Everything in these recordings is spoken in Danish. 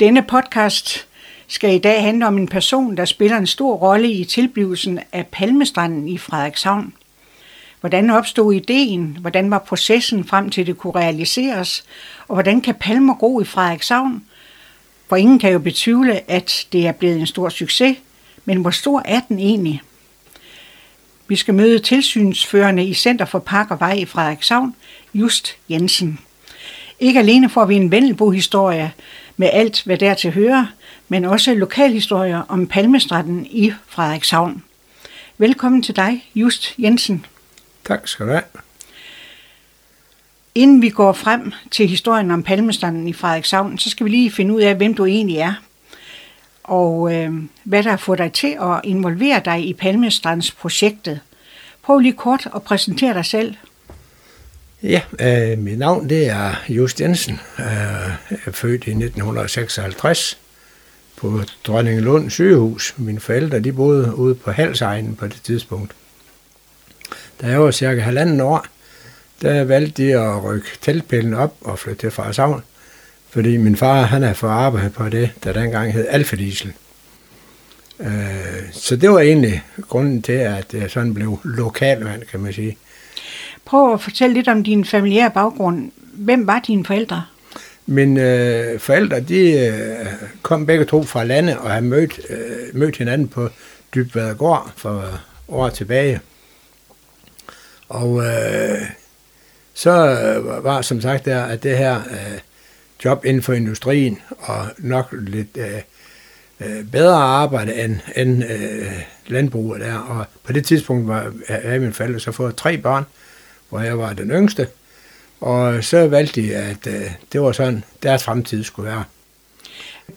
Denne podcast skal i dag handle om en person, der spiller en stor rolle i tilblivelsen af Palmestranden i Frederikshavn. Hvordan opstod ideen? Hvordan var processen frem til det kunne realiseres? Og hvordan kan palmer gro i Frederikshavn? For ingen kan jo betvivle, at det er blevet en stor succes, men hvor stor er den egentlig? Vi skal møde tilsynsførende i Center for Park og Vej i Frederikshavn, Just Jensen. Ikke alene får vi en Vendelbo-historie med alt, hvad der til hører, men også lokalhistorier om Palmestrætten i Frederikshavn. Velkommen til dig, Just Jensen. Tak skal du have. Inden vi går frem til historien om Palmestrætten i Frederikshavn, så skal vi lige finde ud af, hvem du egentlig er. Og øh, hvad der har fået dig til at involvere dig i Palmestrandsprojektet. Prøv lige kort at præsentere dig selv. Ja, øh, mit navn det er Just Jensen. Øh, jeg er født i 1956 på Dronningelund sygehus. Mine forældre de boede ude på Halsegnen på det tidspunkt. Da jeg var cirka halvanden år, der valgte de at rykke teltpælen op og flytte til Frederikshavn, fordi min far han er for arbejde på det, der dengang hed Alfa Diesel. Øh, så det var egentlig grunden til, at jeg sådan blev lokalmand, kan man sige. Prøv at fortælle lidt om din familiære baggrund. Hvem var dine forældre? Mine øh, forældre, de øh, kom begge to fra landet og har mødt, øh, mødt hinanden på Dybvadegård for år tilbage. Og øh, så var som sagt der, at det her øh, job inden for industrien og nok lidt øh, øh, bedre arbejde end, end øh, landbruget der. Og på det tidspunkt var, havde mine forældre så fået tre børn, hvor jeg var den yngste. Og så valgte de, at øh, det var sådan, deres fremtid skulle være.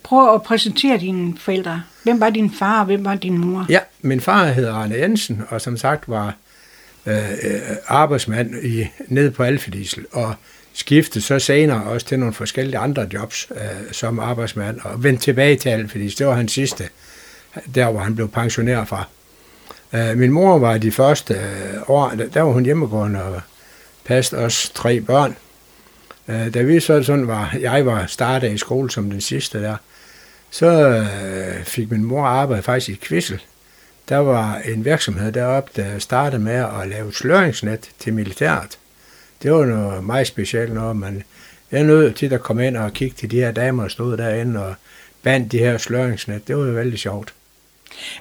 Prøv at præsentere dine forældre. Hvem var din far, og hvem var din mor? Ja, min far hedder Arne Jensen, og som sagt var øh, arbejdsmand i, nede på Alfediesel, og skiftede så senere også til nogle forskellige andre jobs øh, som arbejdsmand, og vendte tilbage til Alfediesel. Det var hans sidste, der hvor han blev pensioneret fra. Øh, min mor var de første øh, år, der, der var hun hjemmegående og passede os tre børn. Øh, da vi så sådan var, jeg var startet i skole som den sidste der, så øh, fik min mor arbejde faktisk i Kvissel. Der var en virksomhed deroppe, der startede med at lave sløringsnet til militæret. Det var noget meget specielt noget, man jeg nødt til at komme ind og kigge til de her damer, der stod derinde og bandt de her sløringsnet. Det var jo vældig sjovt.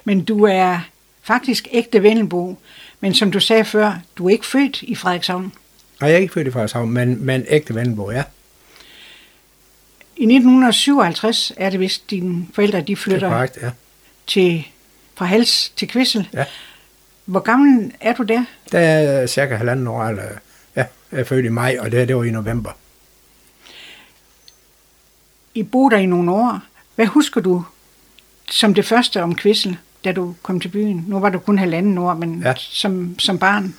Men du er faktisk ægte Vendelbo, men som du sagde før, du er ikke født i Frederikshavn. Nej, jeg er ikke født i Frederikshavn, men, men ægte Vendelbo, ja. I 1957 er det vist, dine forældre de flytter er korrekt, ja. til, fra Hals til Kvissel. Ja. Hvor gammel er du der? Der er cirka halvanden år, eller ja, jeg er født i maj, og det, det var i november. I boede der i nogle år. Hvad husker du som det første om Kvissel, da du kom til byen? Nu var du kun halvanden år, men ja. Ja. som, som barn.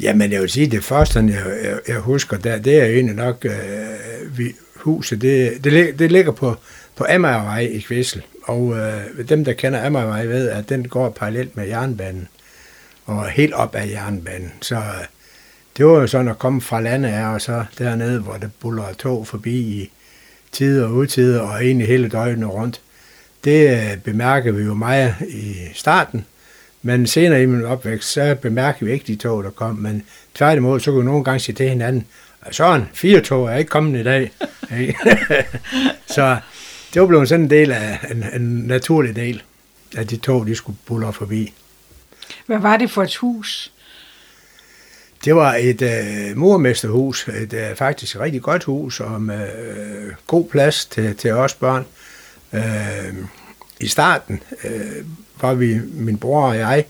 Jamen, jeg vil sige, det første, jeg, jeg, jeg husker, der, det er egentlig nok, øh, vi, huset, det, det, det ligger på, på Amagervej i Kvissel. Og øh, dem, der kender Amagervej, ved, at den går parallelt med jernbanen. Og helt op ad jernbanen. Så øh, det var jo sådan at komme fra landet af, og så dernede, hvor det buller tog forbi i tid og utid, og egentlig hele døgnet rundt. Det øh, bemærker vi jo meget i starten, men senere i min opvækst, så bemærker vi ikke de tog, der kom, men tværtimod, så kunne vi nogle gange sige til hinanden, sådan, fire tog er ikke kommet i dag. Så det var blevet sådan en del af en, en naturlig del, at de tog, de skulle buller forbi. Hvad var det for et hus? Det var et øh, murmesterhus, et øh, faktisk et rigtig godt hus, og med øh, god plads til, til os børn. Øh, Øh, I starten øh, var vi, min bror og jeg,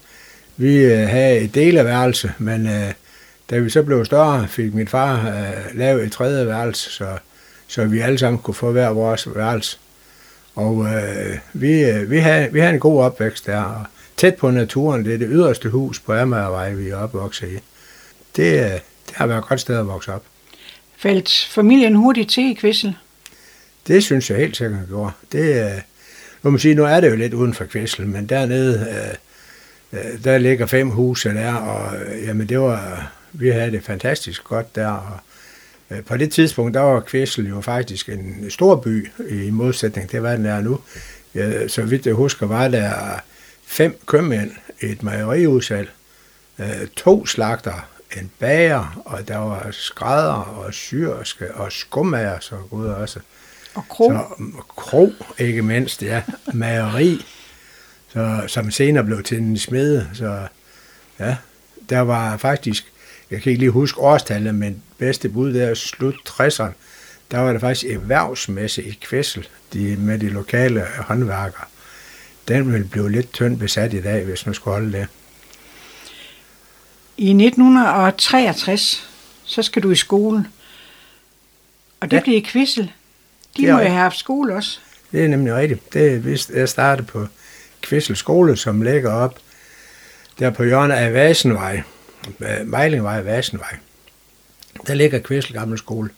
vi øh, havde et delerværelse, men øh, da vi så blev større, fik min far øh, lavet et tredje værelse, så, så vi alle sammen kunne få hver vores værelse. Og øh, vi, øh, vi, havde, vi havde en god opvækst der, og tæt på naturen, det er det yderste hus på Amagervej, vi er opvokset i. Det, øh, det har været et godt sted at vokse op. Faldt familien hurtigt til i Kvissel? Det synes jeg helt sikkert han gjorde. Det, øh, nu man sige, nu er det jo lidt uden for Kvæsel, men dernede, øh, øh, der ligger fem huse der, og øh, jamen det var, vi havde det fantastisk godt der, og Øh, på det tidspunkt, der var Kvæsel jo faktisk en stor by i modsætning til, hvad den er nu. Ja, så vidt jeg husker, var der fem købmænd, et mejeriudsalg, øh, to slagter, en bager, og der var skrædder og syrske og skummager, så gud også. Og kro. Så, kro, ikke mindst, ja. Mageri, så, som senere blev til en smede. Så ja, der var faktisk, jeg kan ikke lige huske årstallet, men bedste bud der slut 60'erne, der var der faktisk erhvervsmæssigt i Kvæssel de, med de lokale håndværkere. Den ville blive lidt tyndt besat i dag, hvis man skulle holde det. I 1963, så skal du i skole. Og det ja. bliver i Kvissel. De må jo have haft skole også. Det er nemlig rigtigt. Det er vist, jeg startede på Kvissel skole, som ligger op der på hjørnet af Vasenvej. Mejlingvej og Vasenvej. Der ligger Kvissel Gamle Skole.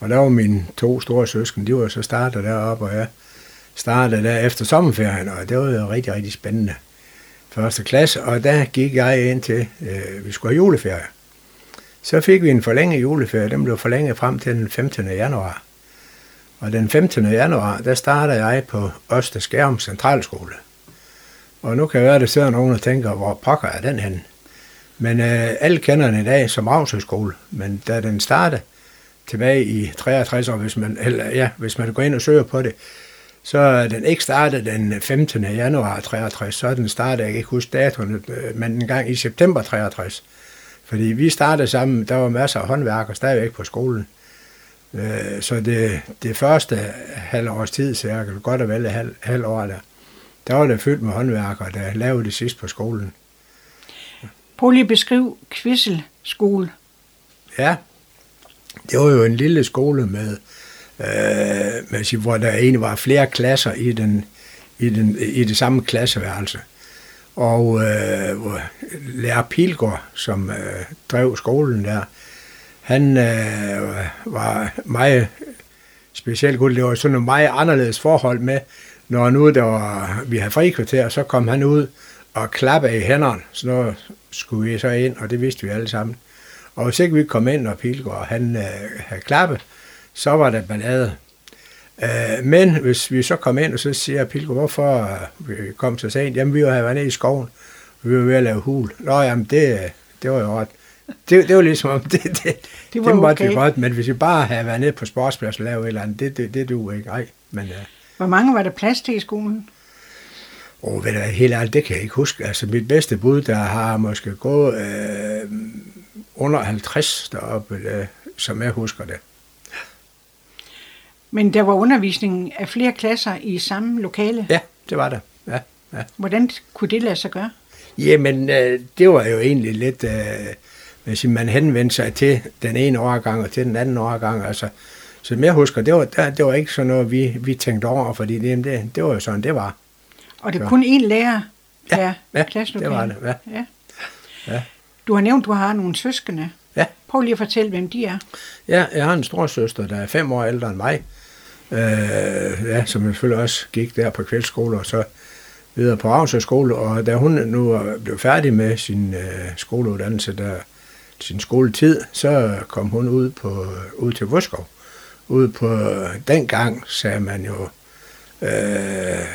Og der var mine to store søsken, de var så startet deroppe, og jeg startede der efter sommerferien, og det var jo rigtig, rigtig spændende. Første klasse, og der gik jeg ind til, øh, vi skulle have juleferie. Så fik vi en forlænget juleferie, den blev forlænget frem til den 15. januar. Og den 15. januar, der starter jeg på Øster Skærm Centralskole. Og nu kan jeg være, at der sidder nogen og tænker, hvor pokker er den hen? Men øh, alle kender den i dag som Avshøjskole, men da den startede tilbage i 63 år, hvis man, eller, ja, hvis man går ind og søger på det, så er den ikke startet den 15. januar 63, så er den startet, jeg kan ikke huske datoen, øh, men en gang i september 63. Fordi vi startede sammen, der var masser af håndværkere stadigvæk på skolen. Øh, så det, det første halvårs tid, så jeg kan godt have vel halv, halv år der, der var det fyldt med håndværkere, der lavede det sidst på skolen. Prøv lige at beskrive Kvissel skole. Ja, det var jo en lille skole med, øh, med hvor der egentlig var flere klasser i, den, i, den, i det samme klasseværelse. Og øh, lærer Pilgaard, som øh, drev skolen der, han øh, var meget specielt god. Det var sådan et meget anderledes forhold med, når nu der var, vi havde frikvarter, så kom han ud og klappede i hænderne. Så nu skulle vi så ind, og det vidste vi alle sammen. Og hvis ikke vi kom ind, og Pilgaard han øh, havde klappet, så var der ballade. Øh, men hvis vi så kom ind, og så siger Pilgaard, hvorfor øh, vi kom så sent? Jamen, vi var været nede i skoven, og vi var ved at lave hul. Nå, jamen, det, det var jo ret. Det, det var ligesom om, det, det, det, det, det måtte okay. vi godt, men hvis vi bare havde været nede på sportsplads og lavet et eller andet, det, det, det duer ikke. Ej, men, uh, Hvor mange var der plads til i skolen? Åh, oh, ved du helt ærligt, det kan jeg ikke huske. Altså, mit bedste bud, der har måske gået øh, under 50 deroppe, øh, som jeg husker det. Men der var undervisning af flere klasser i samme lokale? Ja, det var der. Ja, ja. Hvordan kunne det lade sig gøre? Jamen, øh, det var jo egentlig lidt, øh, hvis man henvendte sig til den ene årgang og til den anden årgang. Altså, som jeg husker, det var, det var ikke sådan noget, vi, vi tænkte over, fordi det, det, det var jo sådan, det var. Og det er kun én lærer per ja, ja, klasselokale? det var det, ja. ja. ja. Du har nævnt, du har nogle søskende. Ja. Prøv lige at fortælle, hvem de er. Ja, jeg har en stor søster, der er fem år ældre end mig. Øh, ja, som selvfølgelig også gik der på kvældskole, og så videre på Ravnsø skole, og da hun nu blev færdig med sin øh, skoleuddannelse, der, sin skoletid, så kom hun ud, på, øh, ud til Voskov. Ude på, øh, dengang sagde man jo, øh,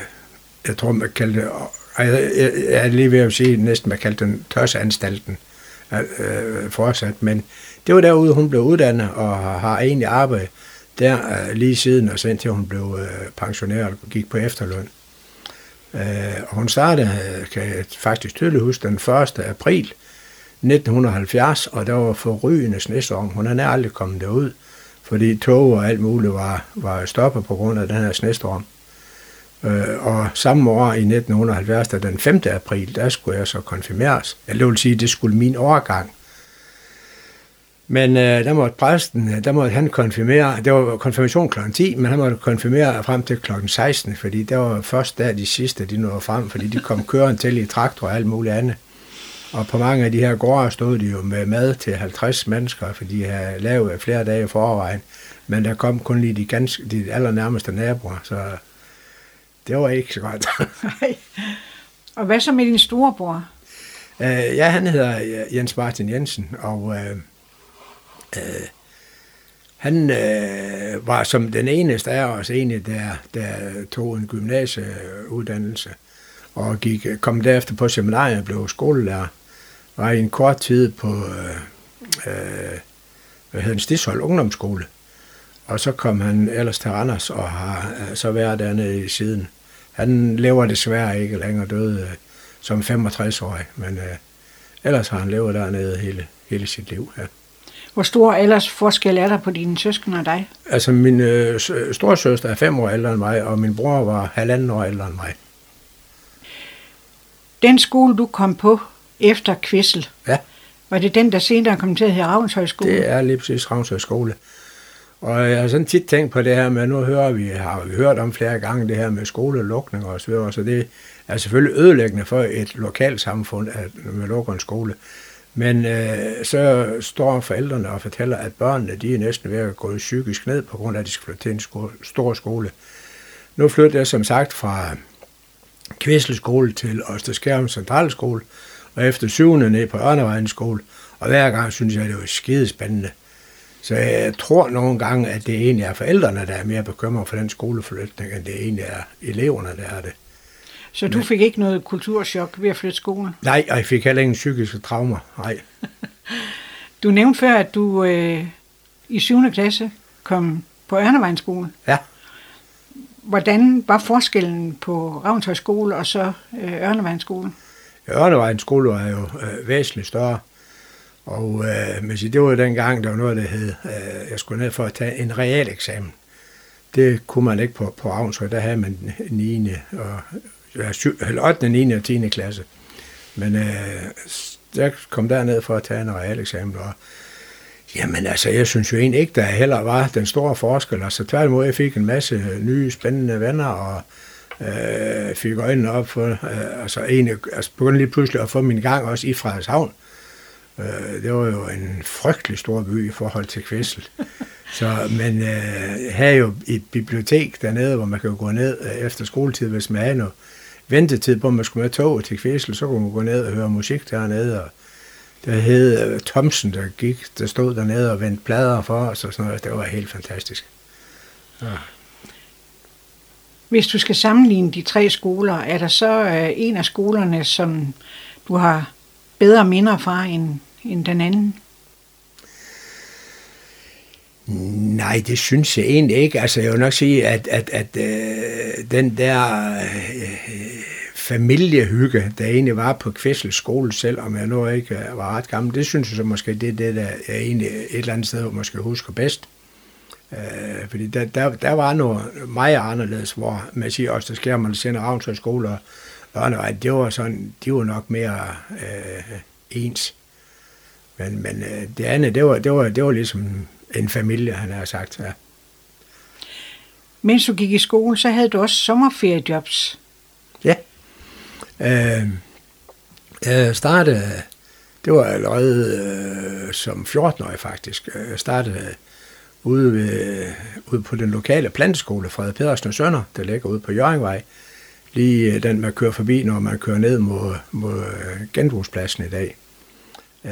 jeg tror man kaldte det, jeg, jeg, jeg er lige ved at sige næsten, man kaldte den tørsanstalten øh, øh, fortsat, men det var derude, hun blev uddannet og har egentlig arbejdet der øh, lige siden, og så indtil hun blev øh, pensioneret og gik på efterløn. Øh, og hun startede, kan jeg faktisk tydeligt huske, den 1. april 1970, og der var forrygende snestorm. Hun er aldrig kommet derud, fordi tog og alt muligt var, var stoppet på grund af den her snestorm. Øh, og samme år i 1970, der den 5. april, der skulle jeg så konfirmeres. Jeg vil sige, det skulle min overgang. Men øh, der måtte præsten, øh, der måtte han konfirmere, det var konfirmation kl. 10, men han måtte konfirmere frem til kl. 16, fordi det var først der de sidste, de nåede frem, fordi de kom kørende til i traktor og alt muligt andet. Og på mange af de her gårde stod de jo med mad til 50 mennesker, fordi de havde lavet flere dage i forvejen. Men der kom kun lige de, ganske, de allernærmeste naboer, så det var ikke så godt. og hvad så med din storebror? Uh, ja, han hedder Jens Martin Jensen, og uh, uh, han øh, var som den eneste af os egentlig, der, der tog en gymnasieuddannelse og gik, kom derefter på seminariet og blev skolelærer. Var i en kort tid på øh, øh, hvad hedder Stishold Ungdomsskole. Og så kom han ellers til Randers og har øh, så været dernede i siden. Han lever desværre ikke længere død øh, som 65-årig, men øh, ellers har han levet dernede hele, hele sit liv. Ja. Hvor stor alders forskel er der på dine søsken og dig? Altså, min øh, storsøster er fem år ældre end mig, og min bror var halvanden år ældre end mig. Den skole, du kom på efter Kvissel, Ja. var det den, der senere kom til at hedde Ravnshøjskole? Det er lige præcis Ravnshøj skole. Og jeg har sådan tit tænkt på det her med, nu hører vi, har vi hørt om flere gange det her med skolelukning og så videre, så det er selvfølgelig ødelæggende for et lokalt samfund, at man lukker en skole. Men øh, så står forældrene og fortæller, at børnene de er næsten ved at gå psykisk ned, på grund af, at de skal flytte til en sko- stor skole. Nu flytter jeg som sagt fra Kvæsel skole til Østerskærm Centralskole, og efter syvende ned på Ørnevejens skole, og hver gang synes jeg, det var skidespændende. Så jeg tror nogle gange, at det egentlig er forældrene, der er mere bekymret for den skoleflytning, end det egentlig er eleverne, der er det. Så du fik ikke noget kulturschok ved at flytte skole? Nej, og jeg fik heller ingen psykiske traumer. Nej. Du nævnte før, at du øh, i 7. klasse kom på Ørnevejens skole. Ja. Hvordan var forskellen på Ravnshøj skole og så øh, Ørnevejens skole? Ørnevejens skole var jo øh, væsentligt større. Og øh, men det var jo dengang, der var noget, der hed, øh, jeg skulle ned for at tage en real eksamen. Det kunne man ikke på, på Ravnshøj, der havde man 9. og ja, 7, eller 8., 9. og 10. klasse. Men øh, jeg kom derned for at tage en real eksamen, og Jamen altså, jeg synes jo egentlig ikke, der heller var den store forskel. Altså tværtimod, jeg fik en masse øh, nye, spændende venner, og øh, fik øjnene op for, øh, altså egentlig, altså begyndte lige pludselig at få min gang også i Frederikshavn. Øh, det var jo en frygtelig stor by i forhold til Kvæssel. Så, men øh, havde jo et bibliotek dernede, hvor man kan gå ned øh, efter skoletid, hvis man havde noget ventetid på, at man skulle med toget til Kvæssel, så kunne man gå ned og høre musik dernede, og der hed øh, Thomsen, der gik, der stod dernede og vendte plader for os og sådan noget. Det var helt fantastisk. Ja. Hvis du skal sammenligne de tre skoler, er der så øh, en af skolerne, som du har bedre minder fra end, end den anden? Nej, det synes jeg egentlig ikke. Altså, jeg vil nok sige, at, at, at øh, den der øh, familiehygge, der egentlig var på Kvæssel skole selvom jeg nu ikke var ret gammel, det synes jeg så måske, det er det, der jeg egentlig et eller andet sted måske husker bedst. Øh, fordi der, der, der var noget meget anderledes, hvor man siger også, der sker man sender Ravnsøj skole og Ørnevej, det var sådan, de var nok mere øh, ens. Men, men øh, det andet, det var, det, var, det var ligesom en familie, han har sagt. Ja. Mens du gik i skole, så havde du også sommerferiejobs. Øh, jeg startede, det var allerede øh, som 14-årig faktisk, jeg startede ude, ved, ude på den lokale planteskole, Frede Pedersen og Sønder, der ligger ude på Jørgengvej. Lige øh, den, man kører forbi, når man kører ned mod, mod øh, genbrugspladsen i dag. Øh,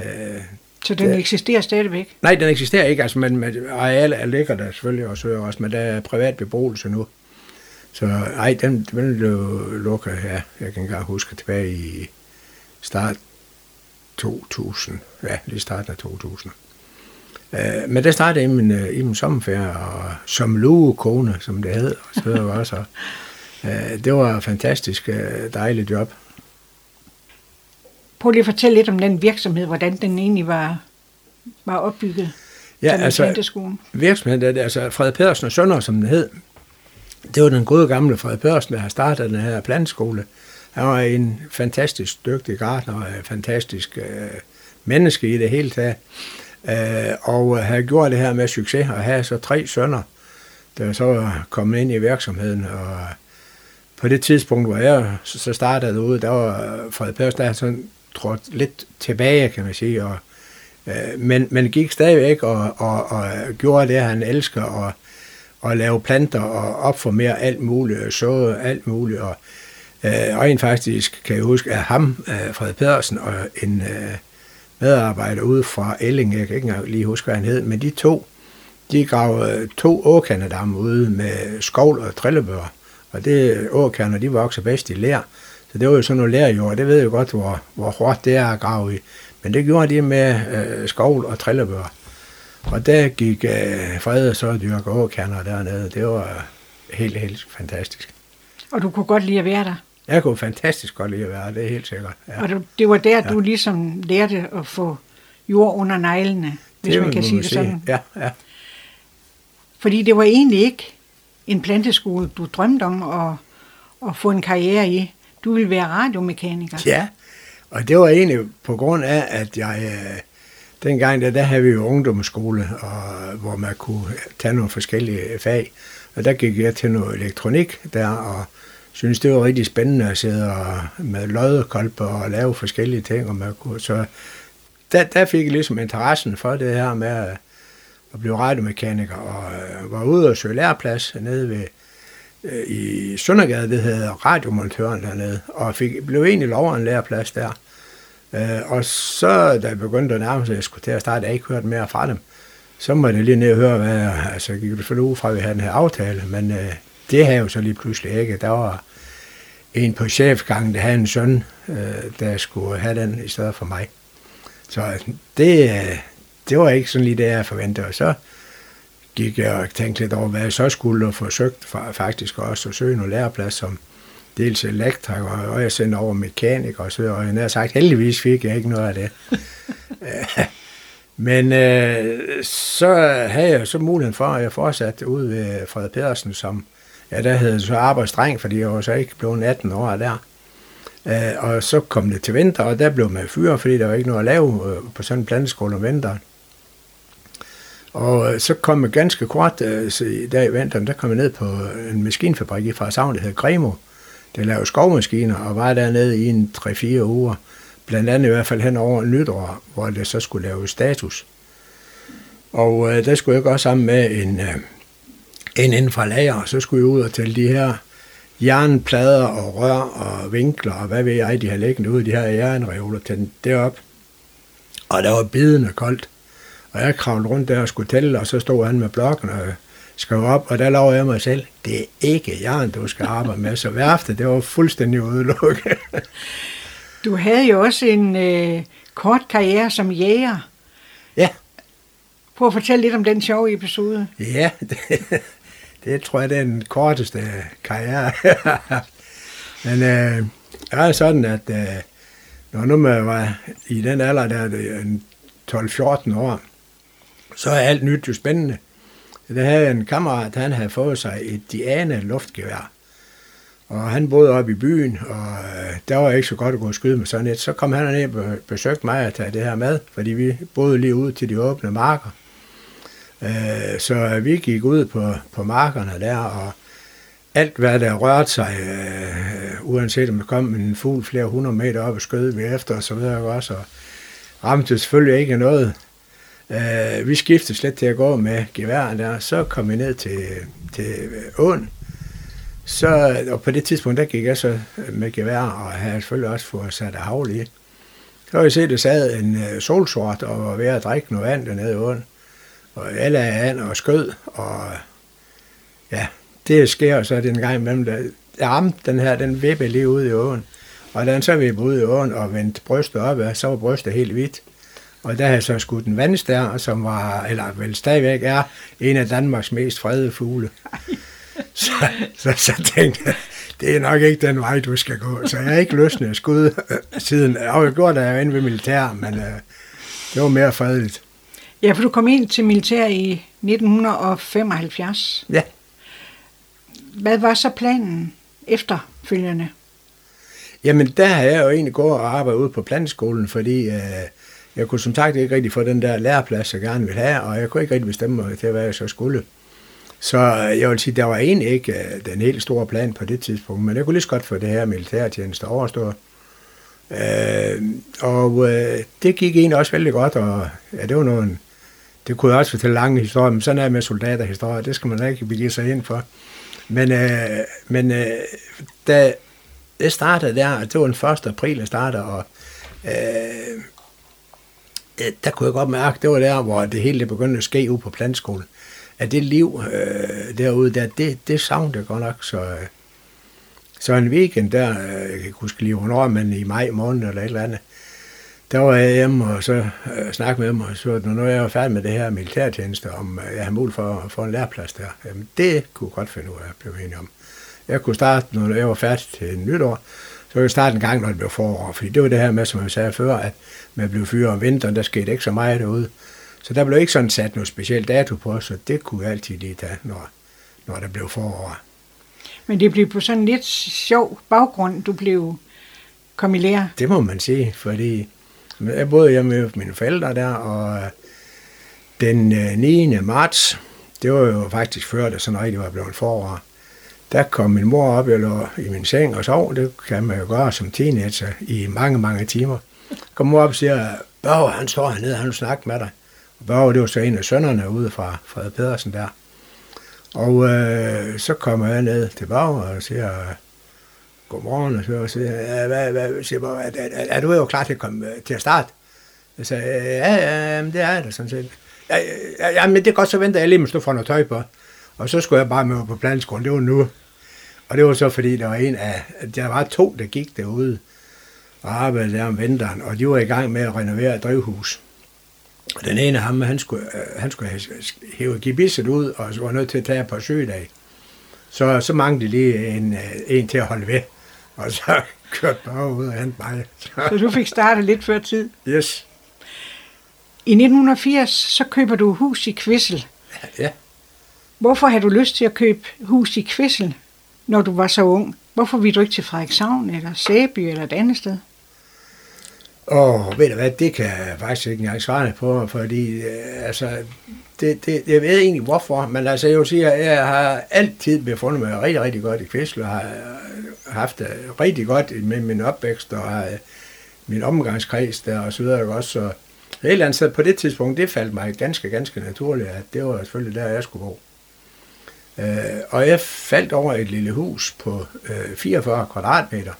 Så den Ja. eksisterer stadigvæk. Nej, den eksisterer ikke, altså, men arealet er ligger der selvfølgelig også, også, men der er privat beboelse nu. Så ej, den, den blev lukket her, jeg kan ikke huske, tilbage i start 2000, ja, lige starten af 2000. Øh, men der startede i min, øh, i min sommerferie, og som luekone, som det hed, og så videre også. Øh, det var et fantastisk øh, dejligt job. Prøv lige at fortælle lidt om den virksomhed, hvordan den egentlig var, var opbygget. Ja, altså, virksomheden, altså Fred Pedersen og Sønder, som den hed, det var den gode gamle Fred Børsen, der har startet den her plantskole. Han var en fantastisk dygtig gartner og en fantastisk øh, menneske i det hele taget. Øh, og havde gjort det her med succes, og havde så tre sønner, der så var kommet ind i virksomheden. Og på det tidspunkt, hvor jeg så startede ude, der var Fred Børsen, der sådan trådt lidt tilbage, kan man sige, og Øh, men, men gik stadigvæk og, og, og gjorde det, han elsker, og, og lave planter og opformere alt muligt, øh, og så alt muligt. Og øh, rent faktisk kan jeg huske, at ham, øh, Fred Pedersen, og en øh, medarbejder ude fra Elling, jeg kan ikke engang lige huske, hvad han hed, men de to, de gravede to åkandedam ude med skovl og trillebør. Og det åkander, de vokser bedst i lær. Så det var jo sådan noget lærjord. Det ved jeg godt, hvor, hvor hårdt det er at grave i. Men det gjorde de med øh, skovl og trillebør. Og der gik øh, Frede så dyrke åkander dernede. Det var helt, helt fantastisk. Og du kunne godt lide at være der? Jeg kunne fantastisk godt lide at være der, det er helt sikkert. Ja. Og det var der, ja. du ligesom lærte at få jord under neglene, hvis det man kan sige det sådan. Ja, ja. Fordi det var egentlig ikke en planteskole, du drømte om at, at få en karriere i. Du ville være radiomekaniker. Ja, og det var egentlig på grund af, at jeg... Øh, dengang der, der havde vi jo ungdomsskole, og, hvor man kunne tage nogle forskellige fag. Og der gik jeg til noget elektronik der, og synes det var rigtig spændende at sidde og, med loddekolber og lave forskellige ting. Og man kunne, så der, der fik jeg ligesom interessen for det her med at, at blive radiomekaniker, og øh, var ude og søge læreplads nede ved, øh, i Søndergade, det hedder radiomontøren dernede, og fik, blev egentlig lov en læreplads der. Øh, og så, da jeg begyndte at nærme sig, at jeg skulle til at starte, jeg ikke hørt mere fra dem, så må jeg lige ned og høre, hvad, jeg, altså jeg gik selvfølgelig ud fra, at vi havde den her aftale, men øh, det havde jo så lige pludselig ikke. Der var en på chefgangen, der havde en søn, øh, der skulle have den i stedet for mig. Så altså, det, øh, det var ikke sådan lige det, jeg forventede. Og så gik jeg og tænkte lidt over, hvad jeg så skulle, og forsøgte faktisk også at søge nogle læreplads som dels elektriker, og jeg sendte over mekaniker og så og jeg har sagt, heldigvis fik jeg ikke noget af det. Men øh, så havde jeg så muligheden for, at jeg fortsatte ud ved Frederik Pedersen, som, ja, der hed så arbejdsdreng, fordi jeg var så ikke blevet 18 år der. Øh, og så kom det til vinter, og der blev man fyret, fordi der var ikke noget at lave øh, på sådan en planteskole om vinteren. Og øh, så kom jeg ganske kort, øh, der i vinteren, der kom jeg ned på en maskinfabrik i Frederikshavn, der hed Gremo, der lavede skovmaskiner, og var dernede i en 3-4 uger blandt andet i hvert fald hen over nytår, hvor det så skulle lave status. Og øh, der skulle jeg gå sammen med en, øh, en inden fra lager, og så skulle jeg ud og tælle de her jernplader og rør og vinkler, og hvad ved jeg, de har liggende ud, de her jernreoler, til derop. Og der var bidende koldt. Og jeg kravlede rundt der og skulle tælle, og så stod han med blokken og skrev op, og der lavede jeg mig selv, det er ikke jern, du skal arbejde med. Så værftet, det var fuldstændig udelukket. Du havde jo også en øh, kort karriere som jæger. Ja. Prøv at fortælle lidt om den sjove episode. Ja, det, det tror jeg, det er den korteste karriere. Men øh, det er sådan, at øh, når nu man var i den alder, der er 12-14 år, så er alt nyt jo spændende. Det havde en kammerat, han havde fået sig et Diana luftgevær. Og han boede oppe i byen, og øh, der var ikke så godt at gå og skyde med sådan et. Så kom han ned og besøgte mig og tage det her med, fordi vi boede lige ud til de åbne marker. Øh, så vi gik ud på, på markerne der, og alt hvad der rørte sig, øh, uanset om der kom en fugl flere hundrede meter op og skød vi efter og så videre også, og ramte selvfølgelig ikke noget. Øh, vi skiftede slet til at gå med geværen der, så kom vi ned til, til åen, så, og på det tidspunkt, der gik jeg så med gevær, og havde selvfølgelig også fået sat havl i. Så jeg set, at der sad en øh, solsort og var ved at drikke noget vand dernede i åen. Og alle er an og skød, og ja, det sker så den gang imellem, der jeg ramte den her, den vippe lige ud i åen. Og da han så vippede ud i åen og vendte brystet op, så var brystet helt hvidt. Og der havde jeg så skudt en vandstær, som var, eller vel stadigvæk er, en af Danmarks mest fredede fugle. Så, så, så tænkte jeg, det er nok ikke den vej, du skal gå. Så jeg har ikke løsnet at skud øh, siden. Og jeg gjorde det inde ved militær, men øh, det var mere fredeligt. Ja, for du kom ind til militær i 1975. Ja. Hvad var så planen efterfølgende? Jamen, der har jeg jo egentlig gået og arbejdet ude på planteskolen, fordi øh, jeg kunne som sagt ikke rigtig få den der læreplads, jeg gerne ville have, og jeg kunne ikke rigtig bestemme mig til, hvad jeg så skulle. Så øh, jeg vil sige, der var egentlig ikke øh, den helt store plan på det tidspunkt, men jeg kunne lige så godt få det her militærtjeneste overstået. Øh, og øh, det gik egentlig også vældig godt, og ja, det var nogle, det kunne jeg også fortælle lange historier, men sådan er med soldaterhistorier, det skal man ikke begive sig ind for. Men, øh, men øh, da det startede der, det var den 1. april, jeg startede, og øh, Øh, der kunne jeg godt mærke, det var der, hvor det hele begyndte at ske ud på plantskolen at det liv øh, derude, der, det, det savnede jeg godt nok. Så, øh, så en weekend der, øh, jeg kan huske lige hvornår, men i maj måned eller et eller andet, der var jeg hjemme og så øh, snakkede med dem, og så når jeg var færdig med det her militærtjeneste, om øh, jeg havde mulighed for at få en læreplads der. Jamen, det kunne jeg godt finde ud af, blev blive enig om. Jeg kunne starte, når jeg var færdig til nytår, så jeg starte en gang, når det blev forår. Fordi det var det her med, som jeg sagde før, at man blev fyret om vinteren, der skete ikke så meget derude. Så der blev ikke sådan sat noget specielt dato på, så det kunne jeg altid lige tage, når, når der blev forår. Men det blev på sådan en lidt sjov baggrund, du blev kom i lære. Det må man sige, fordi jeg boede hjemme med mine forældre der, og øh, den 9. Øh, marts, det var jo faktisk før det sådan rigtig var blevet forår, der kom min mor op, jeg lå i min seng og sov, det kan man jo gøre som teenager i mange, mange timer. Kom mor op og siger, Børge, han står hernede, han vil snakke med dig. Og Børge, det var så en af sønnerne ude fra Frederik Pedersen der. Og øh, så kommer jeg ned til Børge og siger, godmorgen, og så siger hvad, hvad, siger Børge, er, er, er, du jo klar til at komme øh, til at starte? Jeg sagde, øh, ja, ja, det er det sådan set. Ja, ja, ja, men det er godt, så venter jeg lige, hvis du får noget tøj på. Og så skulle jeg bare med på planskolen, det var nu. Og det var så fordi, der var en af, der var to, der gik derude og arbejdede der om vinteren, og de var i gang med at renovere et drivhus. Og den ene af ham, han skulle, øh, han skulle hæve gebisset ud, og så var nødt til at tage et par søgedage. Så, så manglede de lige en, øh, en til at holde ved. Og så kørte bare ud og hente mig. Så du fik startet lidt før tid? Yes. I 1980, så køber du hus i Kvissel. Ja. Hvorfor har du lyst til at købe hus i Kvissel, når du var så ung? Hvorfor ville du ikke til Frederikshavn, eller Sæby, eller et andet sted? Og ved du hvad, det kan jeg faktisk ikke engang svare på, fordi øh, altså, det, det, jeg ved egentlig hvorfor, men altså jeg vil sige, at jeg har altid befundet mig rigtig, rigtig godt i Kvistl, og har øh, haft det rigtig godt med min opvækst, og har min omgangskreds der, og så videre også, så et eller andet sted på det tidspunkt, det faldt mig ganske, ganske naturligt, at det var selvfølgelig der, jeg skulle bo. Øh, og jeg faldt over et lille hus på øh, 44 kvadratmeter.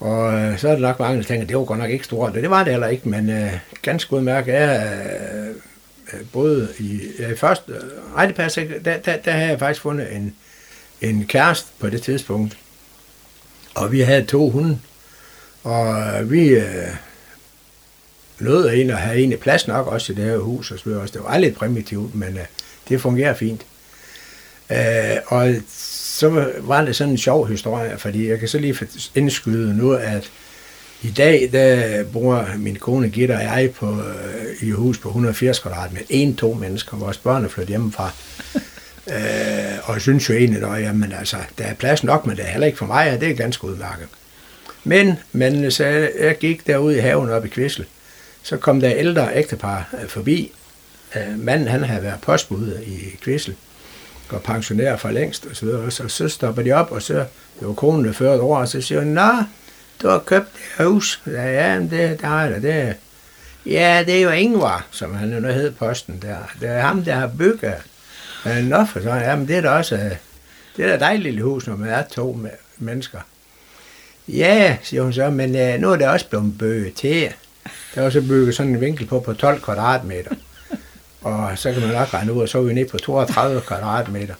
Og øh, så er det nok mange, der tænker, at det var godt nok ikke stort. Det var det heller ikke, men øh, ganske udmærket. er øh, øh både i ja, første øh, rejdepas, der, der, der havde jeg faktisk fundet en, en kæreste på det tidspunkt. Og vi havde to hunde. Og øh, vi øh, nød en at have egentlig plads nok også i det her hus. Og så det var lidt primitivt, men øh, det fungerer fint. Øh, og så var det sådan en sjov historie, fordi jeg kan så lige indskyde nu, at i dag, der bor min kone Gitte og jeg på, øh, i et hus på 180 kvadratmeter. En, to mennesker. Vores børn er flyttet hjemmefra. øh, og jeg synes jo egentlig, at jamen, altså, der er plads nok, men det er heller ikke for mig, og det er ganske udmærket. Men, men så jeg gik derude i haven op i Kvissel, så kom der ældre ægtepar øh, forbi. Øh, manden, han havde været postbud i Kvissel går pensionær for længst, og så videre. Så, så stopper de op, og så det var konen, der førte over, og så siger hun, Nå, du har købt det hus. Ja, ja det, der er det. det. Ja, det er jo Ingvar, som han nu hed posten der. Det er ham, der har bygget. Nå, for så, ja, men det er da også, øh, det er da dejligt lille hus, når man er to mennesker. Ja, siger hun så, men uh, nu er det også blevet bøget til. Der er også bygget sådan en vinkel på på 12 kvadratmeter. Og så kan man nok regne ud, og så er vi nede på 32 kvadratmeter.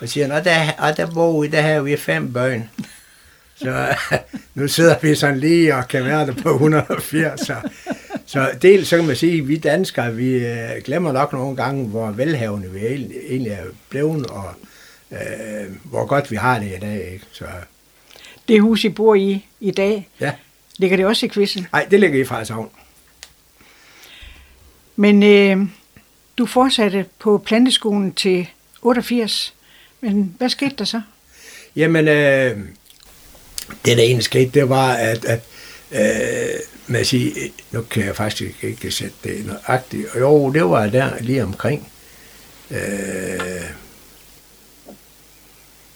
Og siger, og der, og der bor vi, der har vi fem børn. Så nu sidder vi sådan lige og kan være der på 180. Så, så dels så kan man sige, at vi danskere, vi øh, glemmer nok nogle gange, hvor velhavende vi egentlig er blevet, og øh, hvor godt vi har det i dag. Ikke? Så, det hus, I bor i i dag, ja. ligger det også i quizzen? Nej, det ligger i Frederikshavn. Men øh, du fortsatte på planteskolen til 88, men hvad skete der så? Jamen, øh, det der ene skete, det var, at, at øh, man siger, nu kan jeg faktisk ikke sætte det nøjagtigt, jo, det var der lige omkring, øh,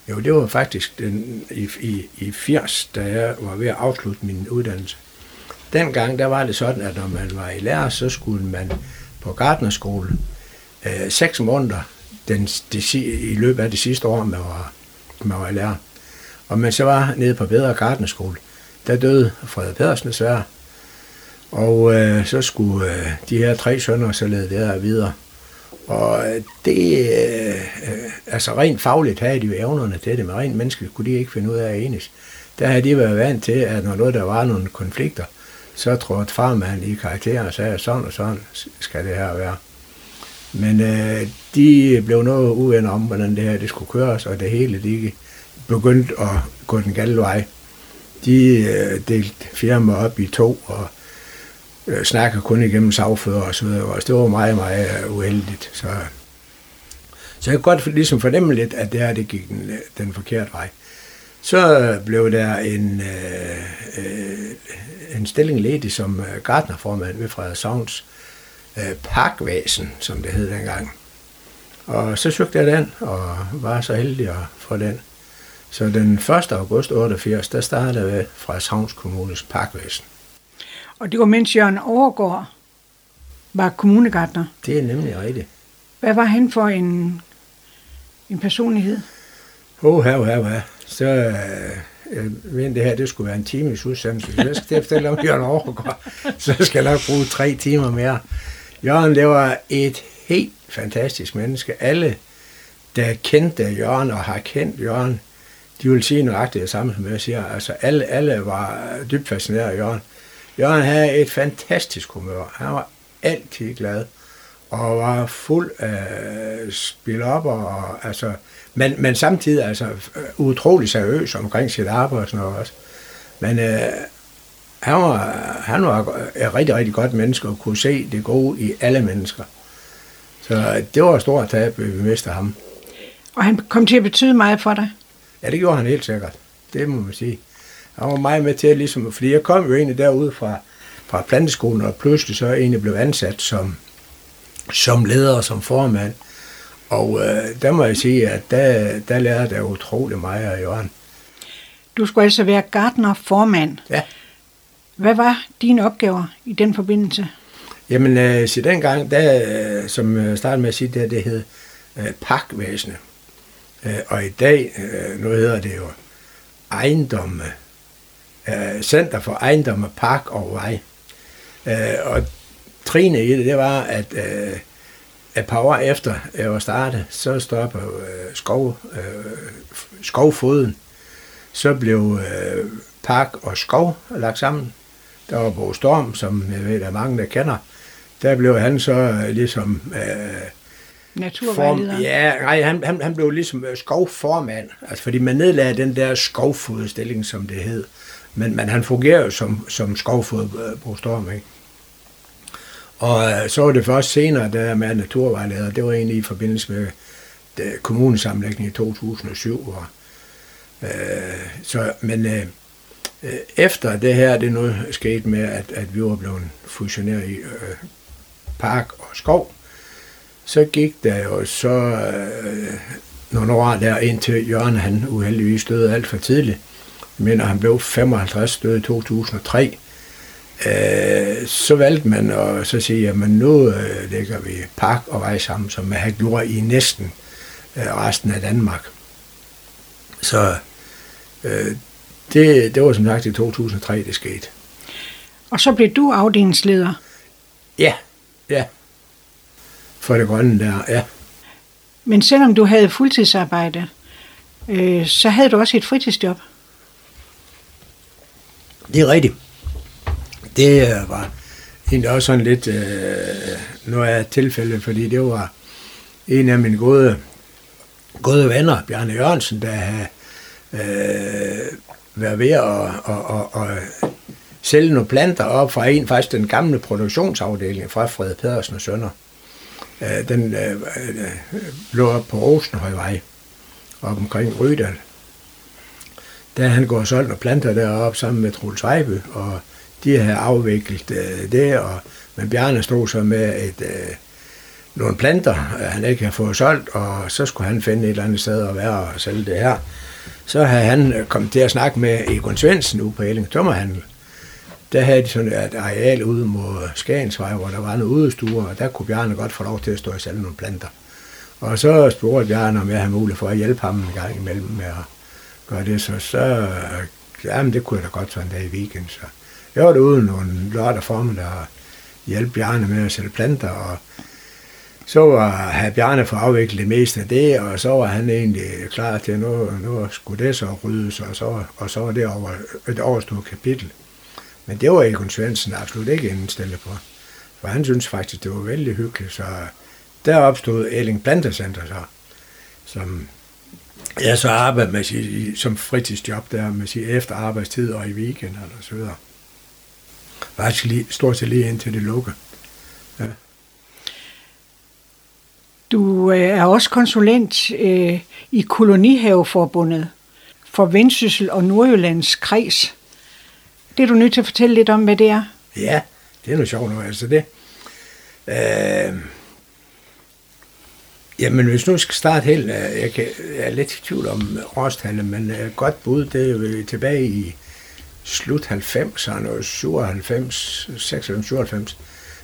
jo, det var faktisk den, i, i, i 80, da jeg var ved at afslutte min uddannelse. Dengang, der var det sådan, at når man var i lærer, så skulle man på Gardnerskole øh, seks måneder den, de, i løbet af det sidste år, man var, man var lærer. Og man så var nede på Bedre Gardnerskole, der døde Frederik Pedersen desværre. Og øh, så skulle øh, de her tre sønner så lede der videre. Og øh, det, øh, øh, altså rent fagligt havde de jo evnerne til det, men rent menneskeligt kunne de ikke finde ud af at enes. Der havde de været vant til, at når noget, der var nogle konflikter, så trådte farmand i karakter og sagde, sådan og sådan skal det her være. Men øh, de blev noget uvenner om, hvordan det her det skulle køres, og det hele de begyndte at gå den gale vej. De øh, delte firmaet op i to, og øh, snakkede kun igennem sagfører og så videre. Og det var meget, meget øh, uheldigt. Så, så jeg kan godt ligesom fornemme lidt, at det her det gik den, øh, den forkerte vej. Så blev der en, øh, øh, en stilling ledig som øh, gardnerformand ved Frederikshavns øh, parkvæsen, som det hed dengang. Og så søgte jeg den, og var så heldig at få den. Så den 1. august 88, der startede jeg ved Frederikshavns Kommunes parkvæsen. Og det var mens Jørgen Overgaard var kommunegartner. Det er nemlig rigtigt. Hvad var han for en, en personlighed? Åh, oh, her, her, her. Så øh, men det her det skulle være en times udsendelse. Så jeg skal fortælle om Jørgen Overgaard. Så skal jeg nok bruge tre timer mere. Jørgen, det var et helt fantastisk menneske. Alle, der kendte Jørgen og har kendt Jørgen, de vil sige nøjagtigt det samme, som jeg siger. Altså, alle, alle var dybt fascineret af Jørgen. Jørgen havde et fantastisk humør. Han var altid glad og var fuld af spil op og altså men, men samtidig altså utrolig seriøs omkring sit arbejde og sådan noget også. Men øh, han var, han var et rigtig, rigtig godt menneske og kunne se det gode i alle mennesker. Så det var et stort tab, at vi mistede ham. Og han kom til at betyde meget for dig? Ja, det gjorde han helt sikkert. Det må man sige. Han var meget med til at ligesom, fordi jeg kom jo egentlig derude fra, fra planteskolen, og pludselig så egentlig blev ansat som, som leder og som formand. Og øh, der må jeg sige, at der, der lærte jeg utrolig meget af Jørgen. Du skulle altså være gardner formand. Ja. Hvad var dine opgaver i den forbindelse? Jamen, øh, så dengang, der, øh, som jeg startede med at sige, det, det hed øh, pakvæsenet. Øh, og i dag, øh, nu hedder det jo ejendomme, øh, Center for Ejendomme, Park og Vej. Øh, og trine i det, det var, at øh, et par år efter jeg var startet, så stod på øh, skov, øh, skovfoden. Så blev øh, park og skov lagt sammen. Der var Bo Storm, som jeg ved, der er mange, der kender. Der blev han så øh, ligesom... Øh, Naturvejleder? Ja, nej, han, han, han blev ligesom øh, skovformand, altså fordi man nedlagde den der skovfodstilling, som det hed. Men, men han fungerer jo som, som skovfod på Storm, ikke? Og øh, så var det først senere, der med naturvejleder, det var egentlig i forbindelse med øh, det, kommunesamlægning i 2007. Og, øh, så, men øh, øh, efter det her, det nu skete med, at, at vi var blevet fusioneret i øh, park og skov, så gik der jo så øh, nogle år der indtil Jørgen han uheldigvis døde alt for tidligt. Jeg mener, han blev 55, døde i 2003. Øh, så valgte man at så sige, at nu øh, lægger vi park og vej sammen, som man har gjort i næsten øh, resten af Danmark. Så øh, det, det var som sagt i 2003, det skete. Og så blev du afdelingsleder? Ja, ja for det grønne der, ja. Men selvom du havde fuldtidsarbejde, øh, så havde du også et fritidsjob. Det er rigtigt. Det øh, var egentlig også sådan lidt øh, noget af tilfælde, fordi det var en af mine gode, gode venner, Bjarne Jørgensen, der havde øh, været ved at, og, og, og sælge nogle planter op fra en, faktisk den gamle produktionsafdeling fra Fred Pedersen og Sønder øh, den øh, øh, lå op på Rosenhøjvej, op omkring Rydal. Der han går og solgt nogle planter deroppe sammen med Troels Vejby, og de havde afviklet øh, det, og, men Bjarne stod så med et, øh, nogle planter, øh, han ikke havde fået solgt, og så skulle han finde et eller andet sted at være og sælge det her. Så havde han øh, kommet til at snakke med Egon Svendsen ude på Elling Tømmerhandel, der havde de sådan et areal ude mod Skagensvej, hvor der var nogle udestuer, og der kunne Bjarne godt få lov til at stå og sælge nogle planter. Og så spurgte Bjarne, om jeg havde mulighed for at hjælpe ham en gang imellem med at gøre det, så, så øh, jamen, det kunne jeg da godt sådan en dag i weekend. Så jeg var derude nogle lørdag formiddag og hjalp Bjarne med at sælge planter, og så var herr Bjarne for afviklet det meste af det, og så var han egentlig klar til, at nu, nu skulle det så ryddes, og så, og så var det over, et overstået kapitel. Men det var Egon Svendsen absolut ikke indstillet på. For han synes faktisk, det var vældig hyggeligt, så der opstod Elling Plantecenter så, som jeg så arbejdede med sig, som fritidsjob der med sig efter arbejdstid og i weekend og så videre. Faktisk lige, stort set lige indtil det lukkede. Ja. Du øh, er også konsulent øh, i Kolonihaveforbundet for Vendsyssel og Nordjyllands kreds. Det er du nødt til at fortælle lidt om, hvad det er. Ja, det er noget sjovt nu. Altså det, øh, jamen hvis nu skal starte helt, øh, jeg, kan, jeg er lidt i tvivl om årstallet, men øh, godt bud, det er jo tilbage i slut 90'erne, 97, 96, 97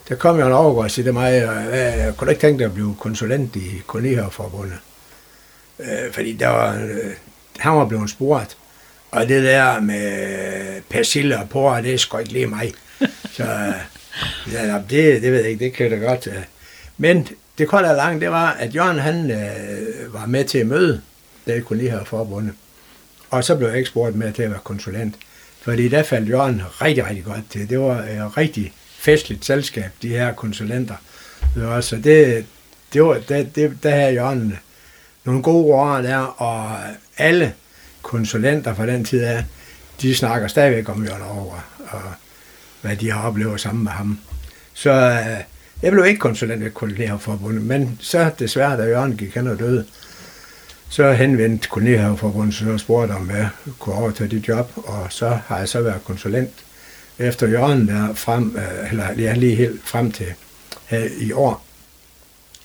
der kom jo en overgård og sagde til mig, jeg kunne ikke tænke dig at blive konsulent i Kolonihaveforbundet. Øh, fordi der var, øh, han var blevet spurgt, og det der med persille og porre, det er sgu ikke lige mig. Så ja, det, det ved jeg ikke, det kan jeg da godt. Øh. Men det kolde og langt, det var, at Jørgen han øh, var med til at møde det Kolonihaveforbundet. Og så blev jeg ikke spurgt med til at være konsulent. Fordi der faldt Jørgen rigtig, rigtig godt til. Det var et rigtig festligt selskab, de her konsulenter. Så det, det var, det, det, der havde Jørgen nogle gode ord der, og alle konsulenter fra den tid af, de snakker stadigvæk om Jørgen over, og hvad de har oplevet sammen med ham. Så øh, jeg blev ikke konsulent ved Kolonihaveforbundet, men så desværre, da Jørgen gik hen og døde, så henvendte Kolonihaveforbundet og spurgte om jeg kunne overtage det job, og så har jeg så været konsulent efter Jørgen der frem, øh, eller ja, lige helt frem til her i år.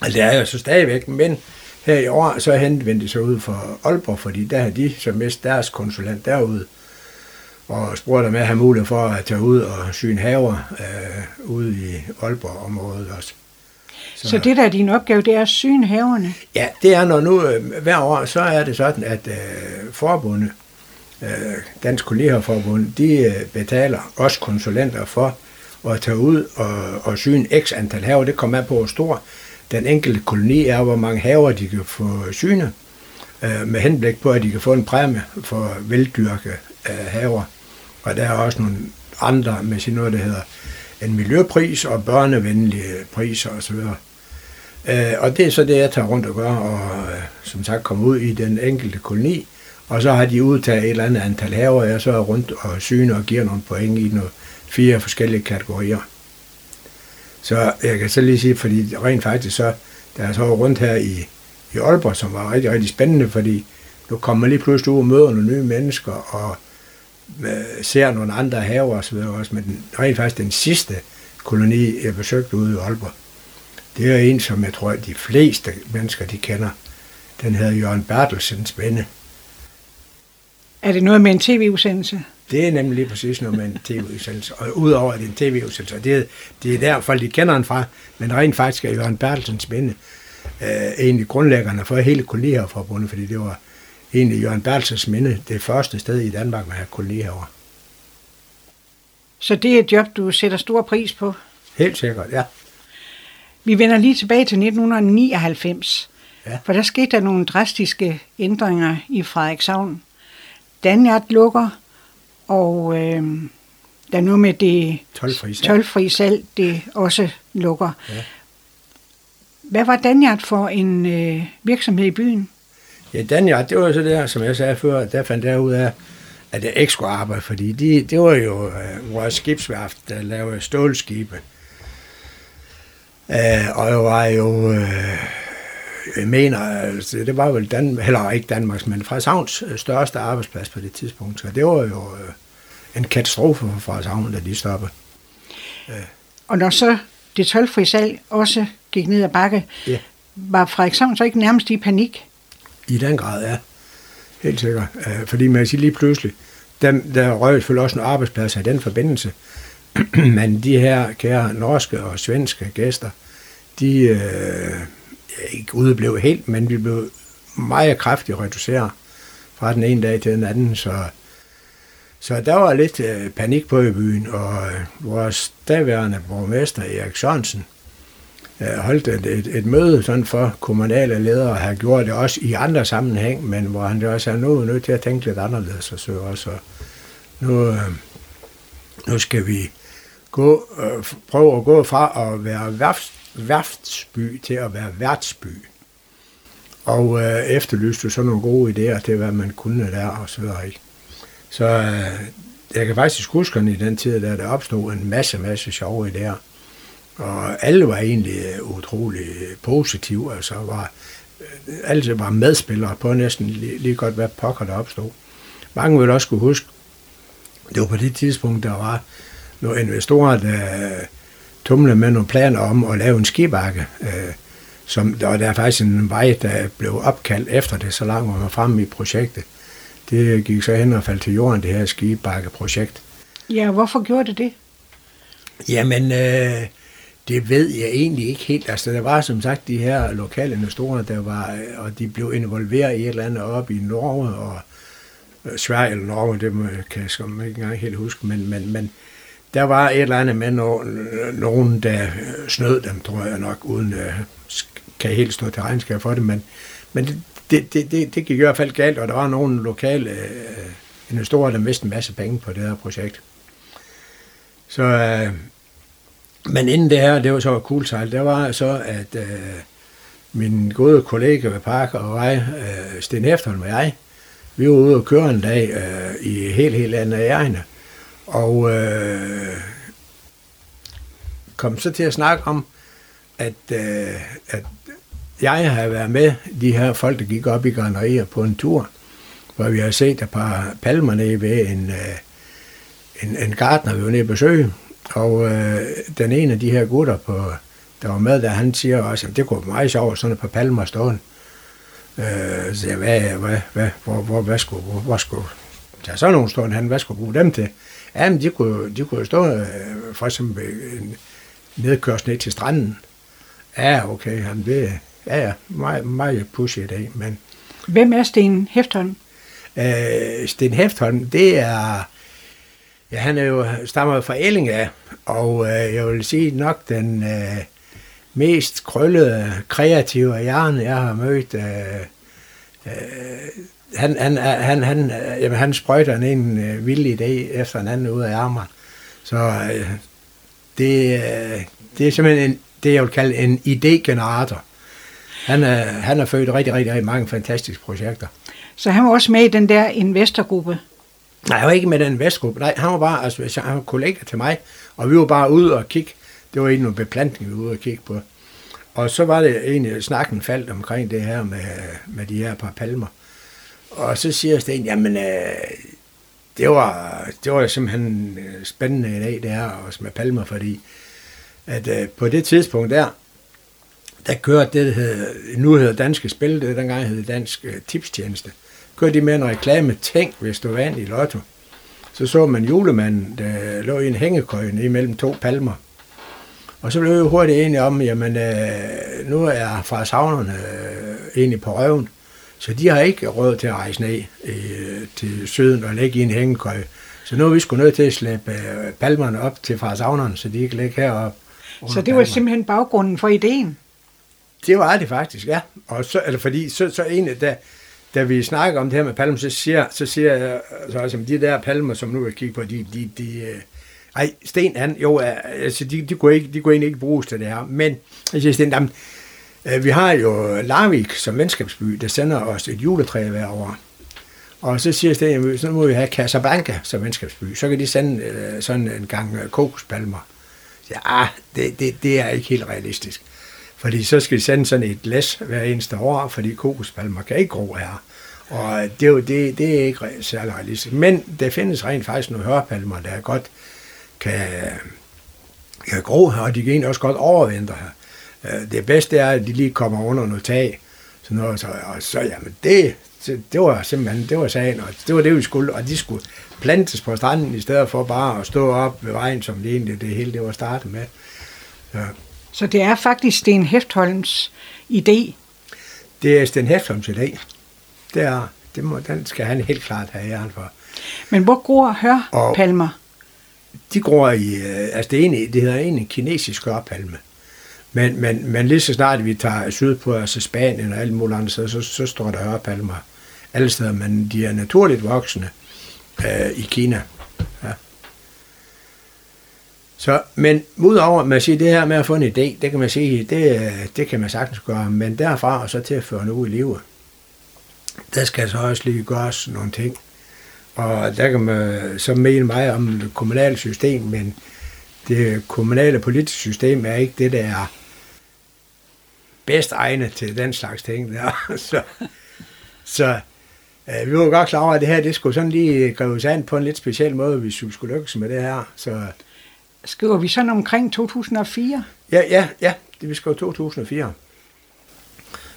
Altså, det er jo så stadigvæk, men her i år, så henvendte de sig ud for Aalborg, fordi der har de så mest deres konsulent derude, og spurgte om jeg havde mulighed for at tage ud og syne haver øh, ude i Aalborg-området også. Så, så det der er din opgave, det er at syne haverne? Ja, det er når nu øh, hver år, så er det sådan, at øh, forbundet Øh, Dansk Kollegerforbund, de øh, betaler også konsulenter for at tage ud og, og syne x antal haver. Det kommer an på, hvor stor den enkelte koloni er, hvor mange haver de kan få syne, øh, med henblik på, at de kan få en præmie for veldyrke haver. Og der er også nogle andre med sin noget, der hedder en miljøpris og børnevenlige priser osv. Øh, og det er så det, jeg tager rundt og gør, og øh, som sagt kommer ud i den enkelte koloni, og så har de udtaget et eller andet antal haver, og jeg så er rundt og syne og giver nogle point i nogle fire forskellige kategorier. Så jeg kan så lige sige, fordi rent faktisk så, da jeg så rundt her i, i Aalborg, som var rigtig, rigtig spændende, fordi nu kommer man lige pludselig ud og møder nogle nye mennesker, og ser nogle andre haver videre også, men den, rent faktisk den sidste koloni, jeg besøgte ude i Aalborg, det er en, som jeg tror, at de fleste mennesker, de kender. Den hedder Jørgen Bertelsens Spænde. Er det noget med en tv-udsendelse? Det er nemlig lige præcis noget med en tv-udsendelse. Og udover at det er en tv-udsendelse, det er, det er der folk de kender den fra, men rent faktisk er Jørgen Bertelsens minde øh, egentlig grundlæggerne for hele kolonihaveforbundet, fordi det var egentlig Jørgen Bertelsens minde det første sted i Danmark med at have kolonihaver. Så det er et job, du sætter stor pris på? Helt sikkert, ja. Vi vender lige tilbage til 1999, ja. for der skete der nogle drastiske ændringer i Frederikshavn. Danjart lukker, og øh, der er noget med det tolvfri salg, tolvfri salg det også lukker. Ja. Hvad var Danjart for en øh, virksomhed i byen? Ja, Danjart, det var så der, som jeg sagde før, der fandt jeg ud af, at jeg ikke skulle arbejde, fordi de, det var jo øh, vores skibsværft, der lavede stålskibe. Øh, og jeg var jo øh, jeg mener, altså, det var vel Dan, heller ikke Danmarks, men Frederikshavns største arbejdsplads på det tidspunkt. Så det var jo øh, en katastrofe for Frederikshavn, da de stoppede. Øh. Og når så det tolvfri salg også gik ned ad bakke, ja. var Frederikshavn så ikke nærmest i panik? I den grad, er. Helt sikkert. Øh, fordi man siger lige pludselig, der, der røg selvfølgelig også en arbejdsplads i den forbindelse. Men de her kære norske og svenske gæster, de, øh, ikke udeblev helt, men vi blev meget kraftigt reduceret fra den ene dag til den anden, så, så der var lidt øh, panik på i byen, og øh, vores daværende borgmester Erik Sørensen, holdt et, et, et møde sådan for kommunale ledere, og har gjort det også i andre sammenhæng, men hvor han også er nu nødt til at tænke lidt anderledes, og så også, nu, øh, nu skal vi gå, øh, prøve at gå fra at være værft, værftsby til at være værtsby. Og øh, efterlyste så nogle gode idéer til, hvad man kunne der og så videre. Ikke? Så øh, jeg kan faktisk huske, at i den tid, der der opstod en masse, masse sjove idéer. Og alle var egentlig øh, utrolig positive, altså var, øh, alle var medspillere på næsten lige, lige godt, hvad pokker der opstod. Mange vil også kunne huske, det var på det tidspunkt, der var nogle investorer, der tumlede med nogle planer om at lave en skibakke. Øh, som, og der er faktisk en vej, der blev opkaldt efter det, så langt var man fremme i projektet. Det gik så hen og faldt til jorden, det her skibakke-projekt. Ja, hvorfor gjorde det det? Jamen, øh, det ved jeg egentlig ikke helt. Altså, der var som sagt de her lokale investorer, der var, og de blev involveret i et eller andet op i Norge, og øh, Sverige eller Norge, det kan jeg sgu ikke engang helt huske, men, men, men der var et eller andet med nogen, nogen der øh, snød dem, tror jeg nok, uden øh, at kan helt stå til regnskab for det, men, men det, det, det, det, det gik i hvert fald galt, og der var nogle lokale øh, investorer, der mistede en masse penge på det her projekt. Så, øh, men inden det her, det var så cool der var så, at øh, min gode kollega ved Park og jeg, øh, Sten Efterholm og jeg, vi var ude og køre en dag øh, i helt, helt andet ærende, og øh, kom så til at snakke om, at, øh, at jeg har været med de her folk, der gik op i granerier på en tur, hvor vi har set et par palmer nede ved en, øh, en, en gartner, vi var nede at besøge. Og øh, den ene af de her gutter, på, der var med der, han siger også, at det kunne være meget sjovt, sådan et par palmer stående. Øh, så jeg, hvad, hvad, hvad, hvor, hvor, hvad skulle, hvor, hvor skulle der sådan nogle stående han, hvad skulle bruge dem til? Jamen, de kunne, de kunne stå øh, for eksempel en nedkørsel ned til stranden. Ja, okay, han det, ja, ja, meget, meget pushy i dag, men... Hvem er Sten Heftholm? Øh, Sten Heftholm, det er... Ja, han er jo stammer fra Elling af, og øh, jeg vil sige nok den øh, mest krøllede, kreative hjerne, jeg har mødt. Øh, øh, han, han, øh, han, han, øh, jamen, han sprøjter en øh, vild idé efter en anden ud af armen. Så øh, det, øh, det er simpelthen en, det, jeg vil kalde en idégenerator. Han er, han er født rigtig, rigtig, rigtig mange fantastiske projekter. Så han var også med i den der investorgruppe? Nej, han var ikke med den vestgruppe. Nej, han var bare, altså, han var kollega til mig, og vi var bare ude og kigge. Det var egentlig nogle beplantning, vi var ude og kigge på. Og så var det egentlig, snakken faldt omkring det her med, med de her par palmer. Og så siger Sten, jamen, øh, det var, det var simpelthen øh, spændende i dag, det her også med palmer, fordi at øh, på det tidspunkt der, der kørte det, der hed, nu hedder Danske Spil, det dengang hed Dansk øh, Tipstjeneste, kørte de med en reklame, tænk hvis du vandt i lotto. Så så man julemanden, der lå i en hængekøje imellem to palmer. Og så blev vi hurtigt enige om, jamen øh, nu er fra savnerne øh, egentlig på røven, så de har ikke råd til at rejse ned øh, til syden og lægge i en hængekøje. Så nu er vi sgu nødt til at slæbe øh, palmerne op til fra savnerne, så de kan ligge heroppe. Så det var palmer. simpelthen baggrunden for ideen? Det var det faktisk, ja. Og så, eller fordi, så, så en, da, da vi snakker om det her med palmer, så siger, så siger jeg, så altså, de der palmer, som nu vil kigge på, de, de, de øh, ej, Sten, han, jo, øh, altså, de, de, kunne ikke, de kunne egentlig ikke bruges til det her, men jeg siger, Sten, jamen, øh, vi har jo Larvik som venskabsby, der sender os et juletræ hver år. Og så siger Sten, så må vi have Casablanca som venskabsby, så kan de sende sådan en gang kokospalmer. Ja, ah, det, det, det er ikke helt realistisk. Fordi så skal de sende sådan et læs hver eneste år, fordi kokospalmer kan ikke gro her. Og det er jo det, det er ikke særlig realistisk. Men der findes rent faktisk nogle hørpalmer, der godt kan, kan gro her, og de kan egentlig også godt overvintre her. Øh, det bedste er, at de lige kommer under noget tag. Så noget, så, og så, jamen det, det var simpelthen, det var sagen, og det var det, vi skulle, og de skulle plantes på stranden, i stedet for bare at stå op ved vejen, som det egentlig det hele det var startet med. Så, så det er faktisk Sten Heftholms idé? Det er Sten Heftholms idé. Det er, det må, den skal han helt klart have æren for. Men hvor gror hørpalmer? De gror i, øh, altså det, ene, det hedder en kinesisk hørpalme. Men, men, men lige så snart vi tager sydpå, altså Spanien og alle mulige andre steder, så, så står der hørepalmer alle steder, men de er naturligt voksne øh, i Kina. Ja. Så, men udover at man siger, det her med at få en idé, det kan man sige, det, det kan man sagtens gøre, men derfra og så til at føre noget ud i livet, der skal så også lige gøres nogle ting. Og der kan man så mene mig om det kommunale system, men det kommunale politiske system er ikke det, der er bedst egnet til den slags ting der. så, så øh, vi var godt klar over, at det her, det skulle sådan lige greves an på en lidt speciel måde, hvis vi skulle lykkes med det her. Så, Skriver vi sådan omkring 2004? Ja, ja, ja, det vi skriver 2004.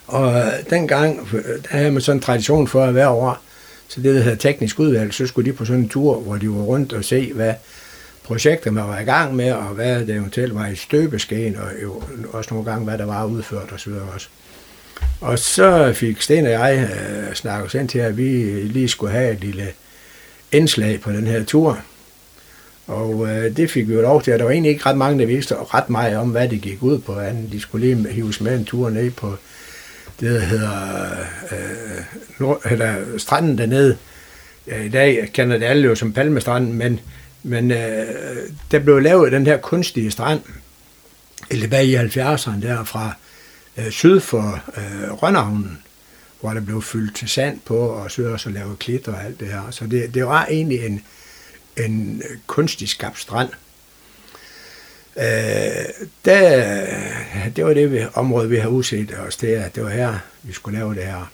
Og øh, dengang, øh, der havde man sådan en tradition for at hver år, så det, der hedder teknisk udvalg, så skulle de på sådan en tur, hvor de var rundt og se, hvad projekter man var i gang med, og hvad det eventuelt var i støbeskeen, og jo også nogle gange, hvad der var udført osv. også. Og så fik Sten og jeg øh, snakket os ind til, at vi lige skulle have et lille indslag på den her tur. Og øh, det fik vi jo lov til, at der var egentlig ikke ret mange, der vidste ret meget om, hvad det gik ud på. Anden. De skulle lige hives med en tur ned på det, der hedder øh, nord, eller stranden dernede. Ja, I dag kender det alle jo som Palmestranden, men, men øh, der blev lavet den her kunstige strand, tilbage i 70'erne der fra øh, syd for øh, Rønnehavnen, hvor der blev fyldt sand på, og så også lavet klitter og alt det her. Så det, det var egentlig en, en øh, kunstig skabt strand. Øh, der, det var det vi, område, vi har udset os det, at det var her, vi skulle lave det her.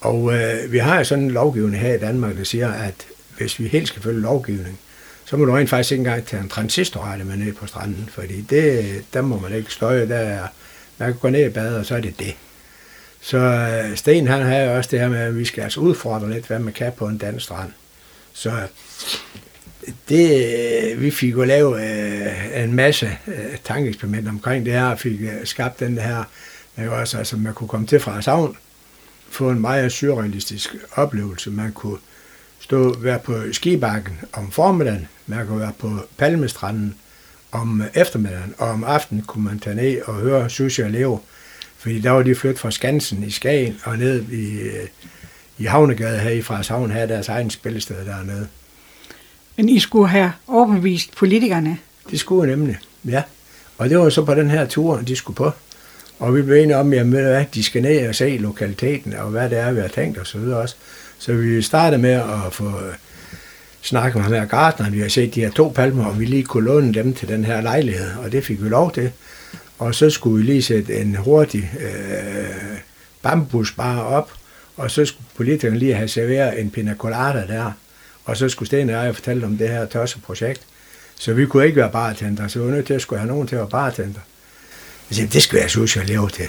Og øh, vi har jo sådan en lovgivning her i Danmark, der siger, at hvis vi helt skal følge lovgivning, så må du rent faktisk ikke engang tage en transistorrette med ned på stranden, fordi det, der må man ikke støje, der er, man kan gå ned i bad, og så er det det. Så øh, Sten han har jo også det her med, at vi skal altså udfordre lidt, hvad man kan på en dansk strand. Så det, vi fik jo lavet øh, en masse øh, tankeeksperimenter omkring det her, og fik øh, skabt den her, man, også, altså, man kunne komme til fra savn, få en meget surrealistisk oplevelse. Man kunne stå, være på skibakken om formiddagen, man kunne være på Palmestranden om øh, eftermiddagen, og om aftenen kunne man tage ned og høre Susie og Leo, fordi der var de flyttet fra Skansen i Skagen og ned i, øh, i Havnegade her i Frederikshavn, havde deres egen spillested dernede. Men I skulle have overbevist politikerne? Det skulle nemlig, ja. Og det var så på den her tur, de skulle på. Og vi blev enige om, at hvad, de skal ned og se lokaliteten, og hvad det er, vi har tænkt og så videre også. Så vi startede med at få øh, snakket med ham her gardneren. Vi har set de her to palmer, og vi lige kunne låne dem til den her lejlighed, og det fik vi lov til. Og så skulle vi lige sætte en hurtig øh, bambusbar op, og så skulle politikerne lige have serveret en pina colada der. Og så skulle Sten og jeg fortælle om det her tørse projekt. Så vi kunne ikke være bartender, så vi var nødt til at skulle have nogen til at være bartender. Jeg sagde, det skal jeg synes, jeg lever til.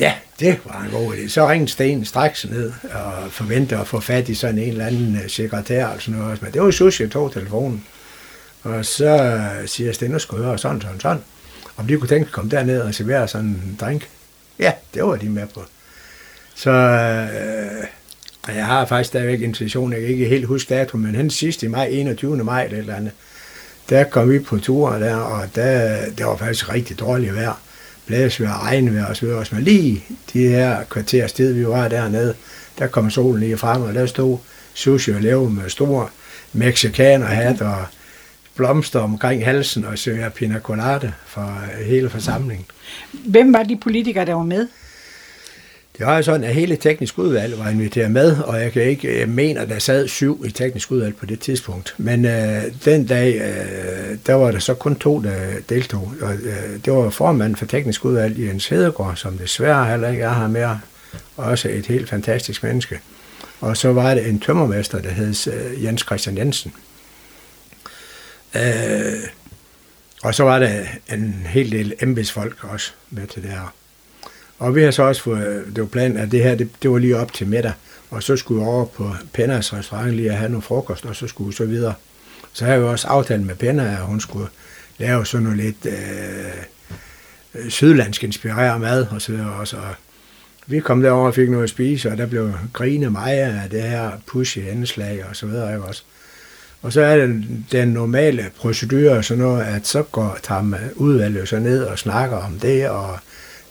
Ja, det var en god idé. Så ringede Sten straks ned og forventede at få fat i sådan en eller anden øh, sekretær og sådan noget. Men det var sushi, jeg tog telefonen. Og så øh, siger Sten, nu skal høre sådan, sådan, sådan. Om de kunne tænke at komme derned og servere sådan en drink. Ja, det var de med på. Så øh, jeg har faktisk stadigvæk intuition, jeg kan ikke helt huske dato, men hen sidste i maj, 21. maj eller, eller andet, der kom vi på tur der, og der, det var faktisk rigtig dårligt vejr. Blæsvejr, regnvejr og så videre. Men lige de her kvarter sted, vi var dernede, der kom solen lige frem, og der stod sushi og leve med store mexikanerhat og blomster omkring halsen og søger pina colada for hele forsamlingen. Hvem var de politikere, der var med? Det var sådan, at hele teknisk udvalg var inviteret med, og jeg kan ikke jeg mener, der sad syv i teknisk udvalg på det tidspunkt. Men øh, den dag, øh, der var der så kun to, der deltog. Og, øh, det var formanden for teknisk udvalg, Jens Hedegaard, som desværre heller ikke er her mere. Også et helt fantastisk menneske. Og så var det en tømmermester, der hed øh, Jens Christian Jensen. Øh, og så var der en hel del embedsfolk også med til det her. Og vi har så også fået, det var planen, at det her, det, det var lige op til middag, og så skulle vi over på Pennas restaurant lige at have noget frokost, og så skulle vi så videre. Så har vi også aftalt med Penna, at hun skulle lave sådan noget lidt øh, øh, sydlandsk inspireret mad, og så videre også. Og vi kom derover og fik noget at spise, og der blev grine mig af det her pushy indslag, og så videre, ikke også. Og så er det den normale procedure, så noget, at så går, tager man udvalget så ned og snakker om det, og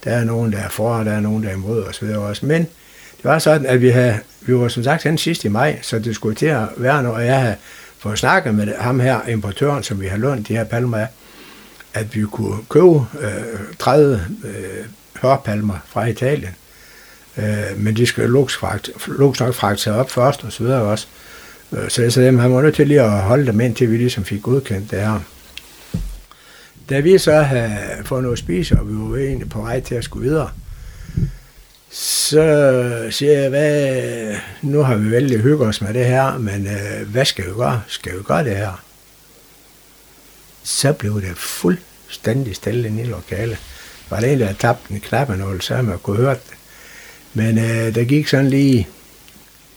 der er nogen, der er for, og der er nogen, der er imod osv. også. Men det var sådan, at vi, havde, vi var som sagt hen sidst i maj, så det skulle til at være noget, jeg havde fået snakket med ham her, importøren, som vi har lånt de her palmer af, at vi kunne købe øh, 30 øh, hørpalmer fra Italien. Øh, men de skal luks nok fragte op først, og så videre også. Øh, så jeg sagde, at han var nødt til lige at holde dem ind, til vi ligesom fik godkendt det her. Da vi så havde fået noget at spise, og vi var egentlig på vej til at skulle videre, så siger jeg, hvad, nu har vi vældig hygget os med det her, men øh, hvad skal vi gøre? Skal vi gøre det her? Så blev det fuldstændig stille i lokalet. Var det en, der havde tabt en knappenål, så man kunne høre det. Men øh, der gik sådan lige,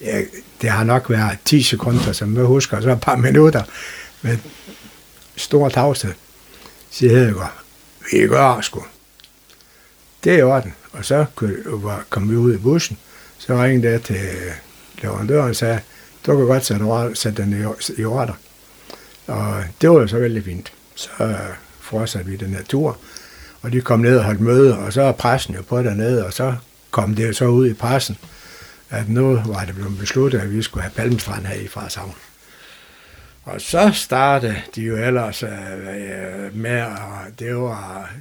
ja, det har nok været 10 sekunder, som jeg husker, så et par minutter, med stor tavshed, siger Hedegaard, vi gør sgu. Det er i orden. Og så kom vi ud i bussen, så ringede jeg til øh, leverandøren og sagde, du kan godt sætte, sætte den i ordre. Og det var jo så vældig fint. Så øh, fortsatte vi den her tur, og de kom ned og holdt møde, og så er pressen jo på dernede, og så kom det så ud i pressen, at nu var det blevet besluttet, at vi skulle have Palmestrand her i Farshavn. Og så startede de jo ellers øh, med, og det var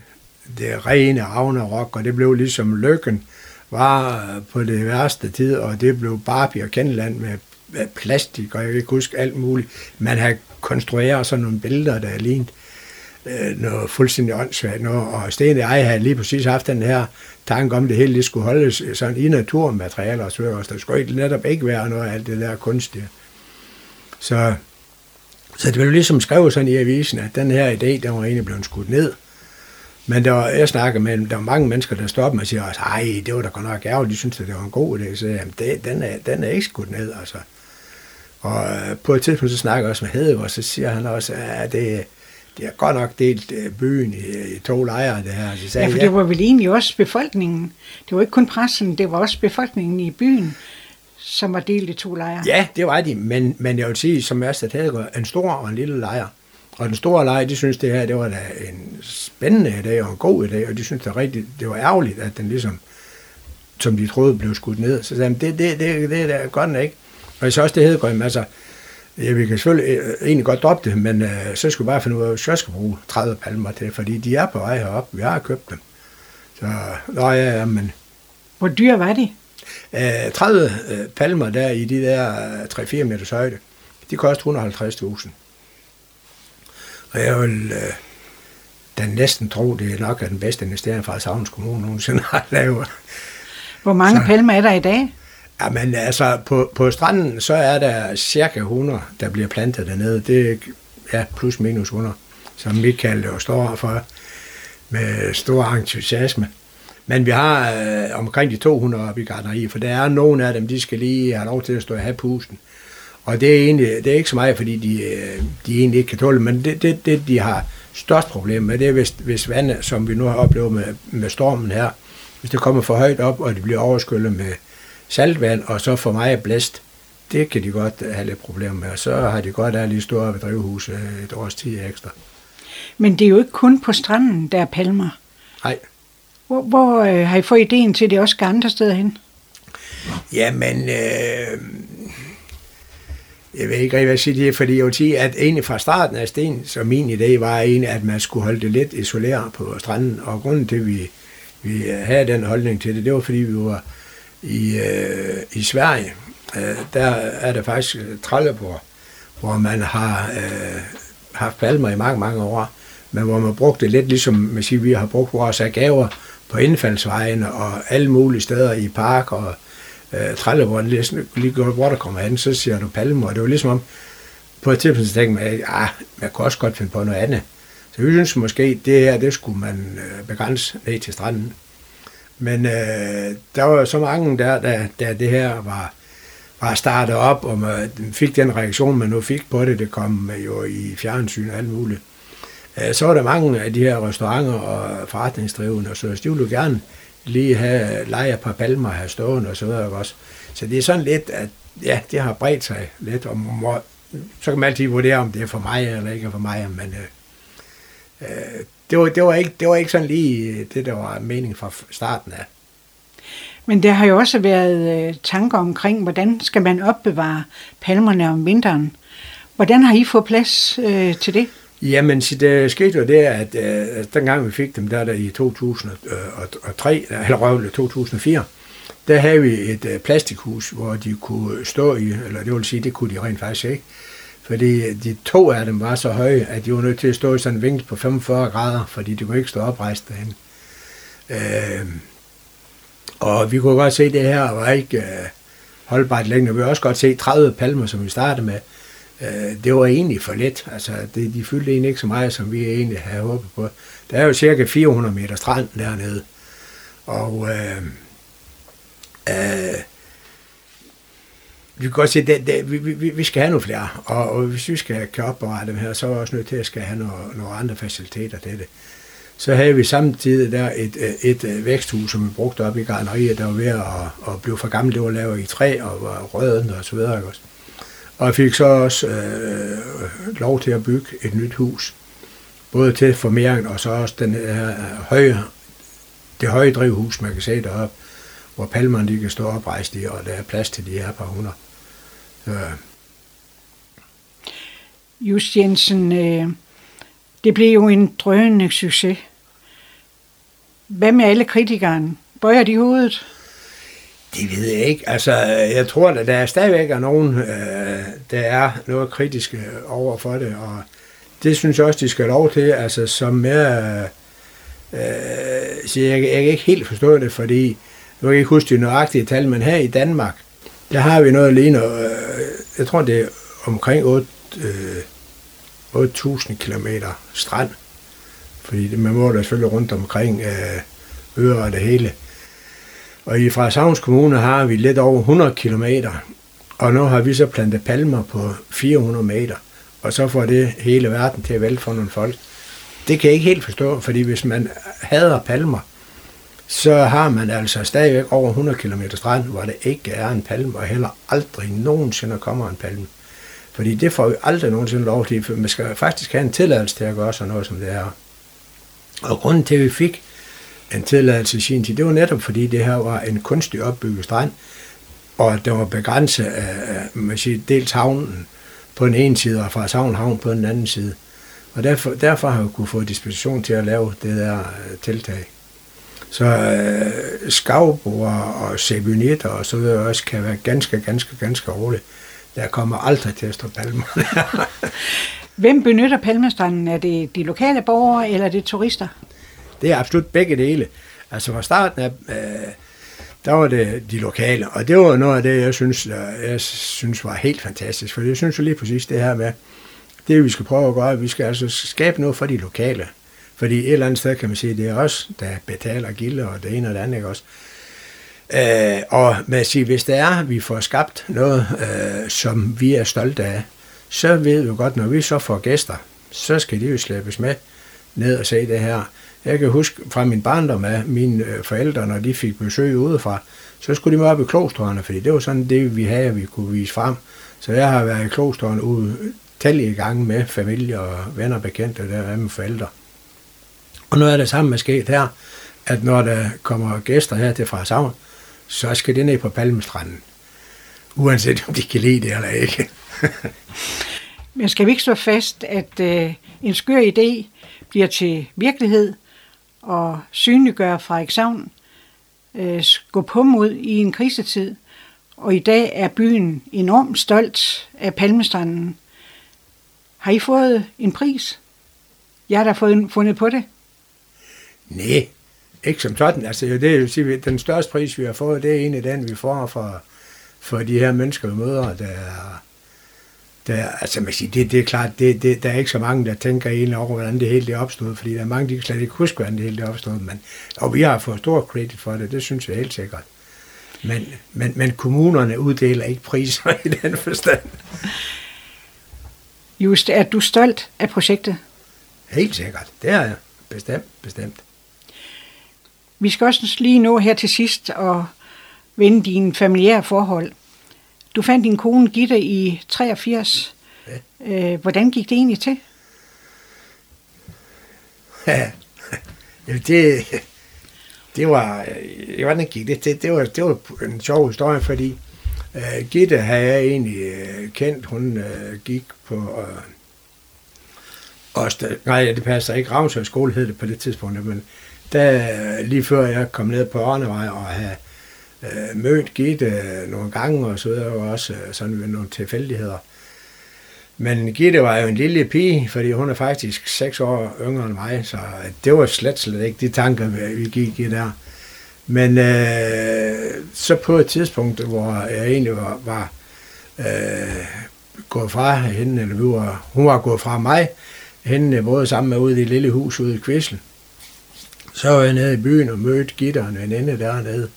det rene Ragnarok, og det blev ligesom lykken var øh, på det værste tid, og det blev Barbie og Kenland med, plastik, og jeg kan ikke huske alt muligt. Man havde konstrueret sådan nogle billeder, der er lignet øh, noget fuldstændig åndssvagt noget, og Sten og jeg havde lige præcis haft den her tanke om, det hele det skulle holdes sådan i naturmaterialer og så. Der skulle ikke, netop ikke være noget af alt det der kunstige. Så, så det blev ligesom skrevet sådan i avisen, at den her idé, den var egentlig blevet skudt ned. Men der var, jeg snakker med, der var mange mennesker, der stopper mig og siger, at det var da godt nok ærgerligt, de synes, at det var en god idé. Så jamen, det, den, er, den er ikke skudt ned, altså. Og øh, på et tidspunkt, så snakker jeg også med Hedegaard, så siger han også, at det, det er godt nok delt øh, byen i, i to lejre, det her. Så sagde, ja, for det var vel egentlig også befolkningen. Det var ikke kun pressen, det var også befolkningen i byen, som var delt i to lejre. Ja, det var de, men, men jeg vil sige, som jeg sagde, en stor og en lille lejr. Og den store lejr, de synes det her, det var da en spændende idé og en god idé, og de synes det rigtig, det var ærgerligt, at den ligesom, som de troede, blev skudt ned. Så sagde det, det, det, det, det er godt ikke. Og så også det hedder, altså, Ja, vi kan selvfølgelig øh, egentlig godt droppe det, men øh, så skal vi bare finde ud af, at jeg skal bruge 30 palmer til, fordi de er på vej herop. Vi har købt dem. Så, nå ja, ja, men... Hvor dyre var de? Øh, 30 øh, palmer der i de der 3-4 øh, meters højde, de koster 150.000. Og jeg vil øh, da næsten tro, det er nok er den bedste investering fra Savns Kommune nogensinde har lavet. Hvor mange så, palmer er der i dag? Jamen altså, på, på stranden, så er der cirka 100, der bliver plantet dernede. Det er ja, plus minus 100, som Michael jo står for med stor entusiasme. Men vi har øh, omkring de 200 oppe i gardneri, for der er nogle af dem, de skal lige have lov til at stå i pusten. Og det er, egentlig, det er ikke så meget, fordi de, øh, de egentlig ikke kan tåle men det, det, det, de har størst problem med, det er, hvis, hvis vandet, som vi nu har oplevet med, med stormen her, hvis det kommer for højt op, og det bliver overskyllet med, saltvand, og så for mig blæst, det kan de godt have lidt problemer med. Og så har de godt af lige stå ved drivhuset et års tid ekstra. Men det er jo ikke kun på stranden, der er palmer. Nej. Hvor, hvor øh, har I fået ideen til, at det også skal andre steder hen? Jamen, øh, jeg ved ikke rigtig, hvad jeg siger det, fordi jeg vil sige, at egentlig fra starten af Sten, så min idé var egentlig, at man skulle holde det lidt isoleret på stranden, og grunden til, at vi, vi øh, havde den holdning til det, det var, fordi vi var i, øh, i Sverige, øh, der er der faktisk Trelleborg, hvor man har øh, haft palmer i mange, mange år, men hvor man brugte det lidt ligesom man siger, vi har brugt vores gaver på indfaldsvejene og alle mulige steder i park og øh, Trelleborg, lige, lige hvor der kommer hen, så siger du palmer, og det var ligesom om, på et tidspunkt tænkte man, at ah, man kunne også godt finde på noget andet. Så vi synes måske, det her, det skulle man øh, begrænse ned til stranden. Men øh, der var så mange der, da, da det her var, var startet op, og man fik den reaktion, man nu fik på det, det kom jo i fjernsyn og alt muligt. Øh, så var der mange af de her restauranter og forretningsdrivende, og så de ville gerne lige have leje et par palmer her stående og så videre også. Så det er sådan lidt, at ja, det har bredt sig lidt, og må, så kan man altid vurdere, om det er for mig eller ikke er for mig, men øh, øh, det, var, det, var ikke, det var ikke sådan lige det, der var meningen fra starten af. Men der har jo også været øh, tanker omkring, hvordan skal man opbevare palmerne om vinteren. Hvordan har I fået plads øh, til det? Jamen, det skete jo det, at øh, dengang vi fik dem der, der i 2003, øh, eller røvle 2004, der havde vi et øh, plastikhus, hvor de kunne stå i, eller det vil sige, det kunne de rent faktisk ikke. Fordi de to af dem var så høje, at de var nødt til at stå i sådan en vinkel på 45 grader, fordi de kunne ikke stå oprejst derhen. Øh, og vi kunne godt se, at det her var ikke øh, holdbart længere. Vi kunne også godt se 30 palmer, som vi startede med. Øh, det var egentlig for let. Altså, det, de fyldte egentlig ikke så meget, som vi egentlig havde håbet på. Der er jo cirka 400 meter strand dernede. Og øh, øh, vi kan godt se, at vi, vi, vi skal have nogle flere, og, og hvis vi skal kan opbevare dem her, så er vi også nødt til at skal have nogle, nogle andre faciliteter til det. Så havde vi samtidig der et, øh, et, et væksthus, som vi brugte op i garneriet, der var ved at, at blive for gammelt. Det var lavet i træ og var rødende og så videre. Ikke også? Og jeg fik så også øh, lov til at bygge et nyt hus. Både til formering og så også den her øh, høje, det høje drivhus, man kan se deroppe, hvor palmerne de kan stå oprejst i, og der er plads til de her par hundrede. Øh. Just Jensen, øh, det blev jo en drønende succes. Hvad med alle kritikerne? Bøjer de hovedet? Det ved jeg ikke. Altså, øh, jeg tror, at der er stadigvæk er nogen, øh, der er noget kritiske over for det, og det synes jeg også, de skal lov til. Altså, som jeg, øh, siger, jeg, jeg kan ikke helt forstå det, fordi nu kan jeg ikke huske de nøjagtige tal, men her i Danmark, der har vi noget lige noget, øh, jeg tror, det er omkring 8, øh, 8.000 km strand, fordi man må da selvfølgelig rundt omkring øh, øer og det hele. Og i Frederikshavns Kommune har vi lidt over 100 km, og nu har vi så plantet palmer på 400 meter, og så får det hele verden til at vælte for nogle folk. Det kan jeg ikke helt forstå, fordi hvis man hader palmer, så har man altså stadigvæk over 100 km strand, hvor der ikke er en palme, og heller aldrig nogensinde kommer en palme. Fordi det får vi aldrig nogensinde lov til, for man skal faktisk have en tilladelse til at gøre sådan noget som det er. Og grunden til, at vi fik en tilladelse i sin tid, det var netop fordi det her var en kunstig opbygget strand, og det var begrænset af man siger, dels havnen på den ene side, og fra Savnhavn på den anden side. Og derfor, derfor har vi kunne få disposition til at lave det der øh, tiltag. Så øh, skavbor og sebunitter og så videre også kan være ganske, ganske, ganske roligt. Der kommer aldrig til at stå palmer. Hvem benytter Palmestranden? Er det de lokale borgere, eller er det turister? Det er absolut begge dele. Altså fra starten af, øh, der var det de lokale, og det var noget af det, jeg synes, jeg synes var helt fantastisk, for jeg synes jo lige præcis det her med, det vi skal prøve at gøre, vi skal altså skabe noget for de lokale. Fordi et eller andet sted kan man sige, det er os, der betaler gilder og det ene og det andet, ikke også? Øh, og man siger, hvis det er, vi får skabt noget, øh, som vi er stolte af, så ved vi godt, når vi så får gæster, så skal de jo slæbes med ned og se det her. Jeg kan huske fra min barndom af mine øh, forældre, når de fik besøg udefra, så skulle de med op i klostrene, fordi det var sådan det, vi havde, vi kunne vise frem. Så jeg har været i klostrene ude tallige gange med familie og venner og bekendte, der er med forældre. Og nu er det samme sket her, at når der kommer gæster her til Frederikshavn, så skal det ned på Palmestranden. Uanset om de kan lide det eller ikke. Men skal vi ikke slå fast, at øh, en skør idé bliver til virkelighed og synliggøre Frederikshavn, øh, gå på mod i en krisetid. Og i dag er byen enormt stolt af Palmestranden. Har I fået en pris? Jeg har da fået fundet på det. Nej, ikke som sådan. Altså, det er sige, den største pris, vi har fået, det er egentlig den, vi får for, for de her mennesker, vi møder, der er, der, altså man siger, det, det er klart, det, det, der er ikke så mange, der tænker egentlig over, hvordan det hele det opstod, fordi der er mange, der kan slet ikke huske, hvordan det hele det opstod, men, og vi har fået stor credit for det, det synes jeg helt sikkert. Men, men, men kommunerne uddeler ikke priser i den forstand. Just, er du stolt af projektet? Helt sikkert, det er jeg. Bestemt, bestemt. Vi skal også lige nå her til sidst og vende dine familiære forhold. Du fandt din kone Gitte i 83. Ja. Øh, hvordan gik det egentlig til? Ja, det, det var, hvordan gik det til? Det var, det var en sjov historie, fordi uh, Gitte havde jeg egentlig uh, kendt. Hun uh, gik på uh, Øster, nej, det passer ikke. Ravnsøj skole hed det på det tidspunkt, men der, lige før jeg kom ned på Arnevej og havde uh, øh, mødt Gitte nogle gange, og så videre, og også øh, sådan ved nogle tilfældigheder. Men Gitte var jo en lille pige, fordi hun er faktisk seks år yngre end mig, så det var slet, slet ikke de tanker, vi gik i der. Men øh, så på et tidspunkt, hvor jeg egentlig var, var øh, gået fra hende, eller vi var, hun var gået fra mig, hende både sammen med ude i det lille hus ude i Kvissel. Så var jeg nede i byen og mødte Gitte og en veninde dernede.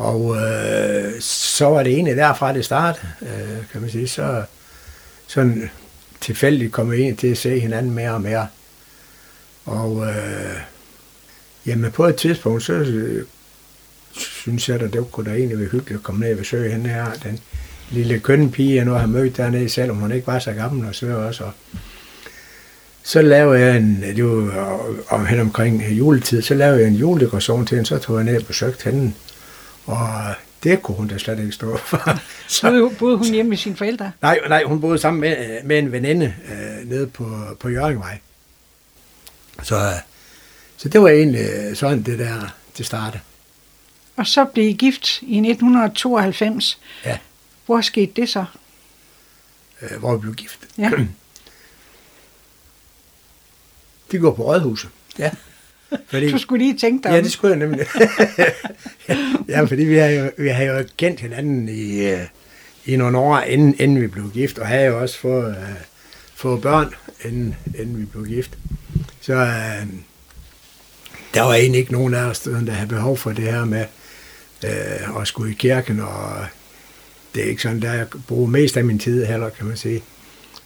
Og øh, så var det egentlig derfra, det startede, øh, kan man sige. Så, sådan tilfældigt kom vi ind til at se hinanden mere og mere. Og øh, jamen på et tidspunkt, så øh, synes jeg, at det kunne da egentlig være hyggeligt at komme ned og besøge hende her, den lille kønne pige, jeg nu har mødt dernede, selvom hun ikke var så gammel og så også. Og så lavede jeg en, det var om, hen omkring juletid, så lavede jeg en juledekoration til hende, så tog jeg ned og besøgte hende. Og det kunne hun da slet ikke stå for. Så, boede, boede hun hjemme med sine forældre? Nej, nej hun boede sammen med, med en veninde øh, nede på, på Jørgengvej. Så, så det var egentlig sådan, det der, det startede. Og så blev I gift i 1992. Ja. Hvor skete det så? Øh, hvor vi blev gift? Ja. De går på rådhuset. Ja. Fordi, du skulle lige tænke dig Ja, det skulle jeg nemlig. ja, fordi vi har jo, vi har jo kendt hinanden i, øh, i nogle år, inden, inden vi blev gift, og havde jo også fået, uh, fået børn, inden, inden vi blev gift. Så uh, der var egentlig ikke nogen af os, der havde behov for det her med uh, at skulle i kirken, og det er ikke sådan, der jeg bruger mest af min tid heller, kan man sige.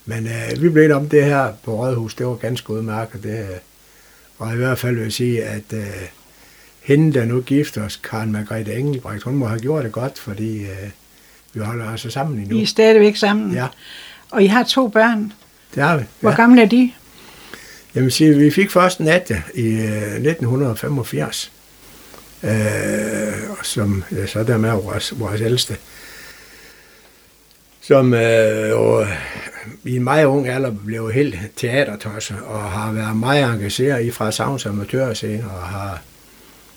Men uh, vi blev om det her på Rådhus, det var ganske udmærket, det og i hvert fald vil jeg sige, at uh, hende, der nu gifter os, Karen Margrethe Engelbrecht, hun må have gjort det godt, fordi uh, vi holder altså sammen endnu. I er stadigvæk sammen? Ja. Og I har to børn? Det har vi. Hvor ja. gamle er de? Jamen, sige, vi fik først Natte i uh, 1985, uh, som ja, så der med vores, vores ældste som øh, jo, i en meget ung alder blev helt teatertosser og har været meget engageret i fra Savns amatørscene og har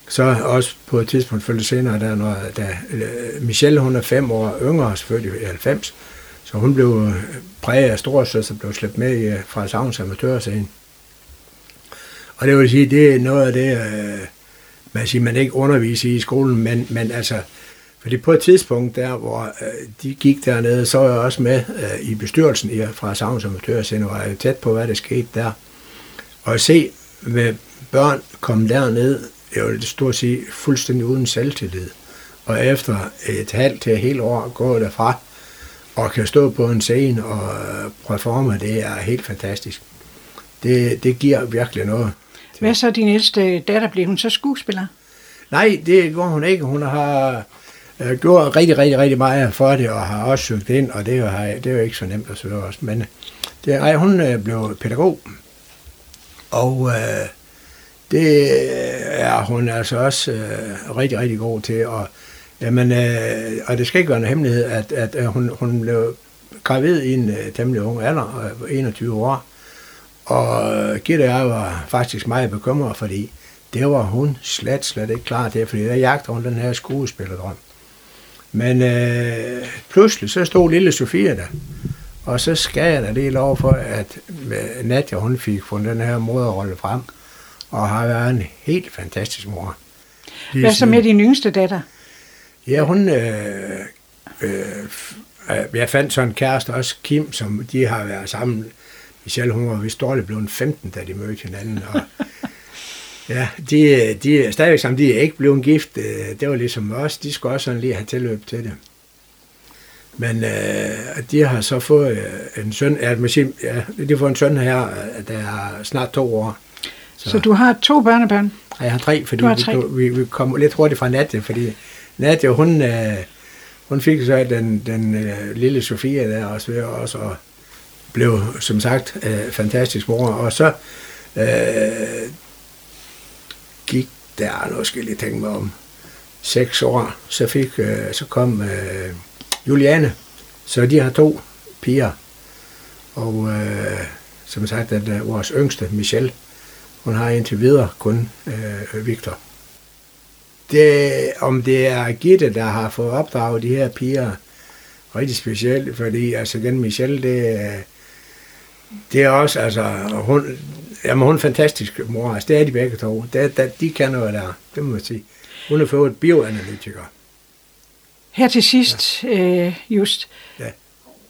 så også på et tidspunkt følge senere, der, når, da øh, Michelle hun er fem år yngre, selvfølgelig i 90, så hun blev øh, præget af storesøster, blev slæbt med i, øh, fra Savns amatørscene. Og det vil sige, det er noget af det, man, siger, man ikke underviser i i skolen, men, men altså, fordi på et tidspunkt der, hvor øh, de gik dernede, så var jeg også med øh, i bestyrelsen i, fra Savns Amatørscene, og var tæt på, hvad der skete der. Og at se med børn komme derned, jeg vil stort set fuldstændig uden selvtillid. Og efter et halvt til et helt år gå derfra, og kan stå på en scene og øh, performe, det er helt fantastisk. Det, det giver virkelig noget. Hvad så din ældste datter? Blev hun så skuespiller? Nej, det går hun ikke. Hun har øh, gjorde rigtig, rigtig, rigtig meget for det, og har også søgt ind, og det er jo, det er jo ikke så nemt at søge også. Men det, ej, hun øh, blev pædagog, og øh, det øh, er hun altså også øh, rigtig, rigtig god til. Og, jamen, øh, og det skal ikke være en hemmelighed, at, at, at hun, hun blev gravid i en øh, temmelig ung alder, øh, 21 år. Og øh, Gitte og jeg var faktisk meget bekymret, fordi det var hun slet, slet ikke klar til, fordi der jagter hun den her skuespillerdrøm. Men øh, pludselig så stod lille Sofia der, og så skal jeg da lige lov for, at Nadja hun fik fundet den her moderrolle frem, og har været en helt fantastisk mor. Lige Hvad så med din yngste datter? Ja, hun... Øh, øh, jeg fandt sådan en kæreste også, Kim, som de har været sammen. Michelle, hun var vist dårligt blevet 15, da de mødte hinanden, og Ja, de, de er stadigvæk sammen. De er ikke blevet gift. Øh, det var ligesom os. De skulle også sådan lige have tilløb til det. Men øh, de har så fået øh, en søn, ja, sige, ja, de har fået en søn her, øh, der er snart to år. Så, så du har to børnebørn? Ja, jeg har tre, fordi har tre. Vi, vi, kom lidt hurtigt fra Nadia, fordi Nadia, hun, øh, hun fik så den, den øh, lille Sofia der også, også og blev som sagt øh, fantastisk mor. Og så øh, gik der, nu skal jeg lige tænke mig om, seks år, så, fik, øh, så kom øh, Juliane. Så de har to piger. Og øh, som sagt, at øh, vores yngste, Michelle, hun har indtil videre kun øh, Victor. Det, om det er Gitte, der har fået opdraget de her piger, rigtig specielt, fordi altså den Michelle, det, øh, det er også, altså, hun, jamen, hun er en fantastisk mor, altså det er de begge to. Det, det, de kan noget der, det må man sige. Hun er fået bioanalytiker. Her til sidst, ja. øh, just, ja.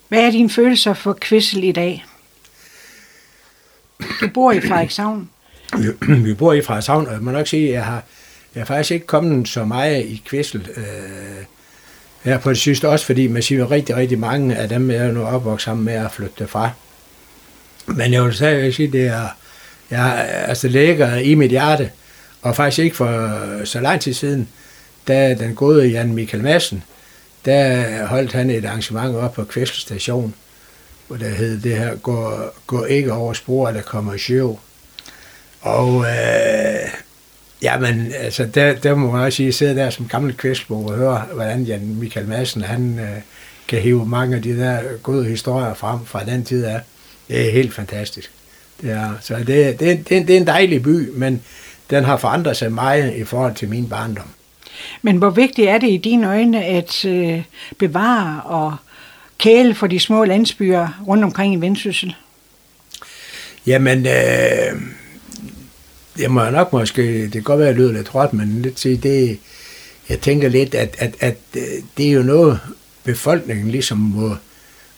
hvad er dine følelser for Kvissel i dag? Du bor i Frederikshavn. Vi, vi bor i Frederikshavn, og jeg må nok sige, at jeg har, jeg har faktisk ikke kommet så meget i Kvissel øh, her på det sidste, også fordi man siger, at rigtig, rigtig mange af dem, jeg er nu opvokset sammen med, at flytte fra. Men jeg vil stadigvæk sige, det er, jeg, altså, ligger i mit hjerte, og faktisk ikke for så lang tid siden, da den gode Jan Michael Madsen, der holdt han et arrangement op på Kvæstel station, hvor der hed det her, gå, gå ikke over sporet, der kommer show. Og øh, jamen, altså, der, der må man også sige, sidde der som gammel kvæstbo og høre, hvordan Jan Michael Madsen, han øh, kan hive mange af de der gode historier frem fra den tid af. Det er helt fantastisk. Det er, så det, det, det, det er en dejlig by, men den har forandret sig meget i forhold til min barndom. Men hvor vigtigt er det i dine øjne at øh, bevare og kæle for de små landsbyer rundt omkring i Vendsyssel? Jamen, øh, jeg må nok måske, det kan godt være, at jeg lyder lidt råt, men lidt til det, jeg tænker lidt, at, at, at øh, det er jo noget, befolkningen ligesom må,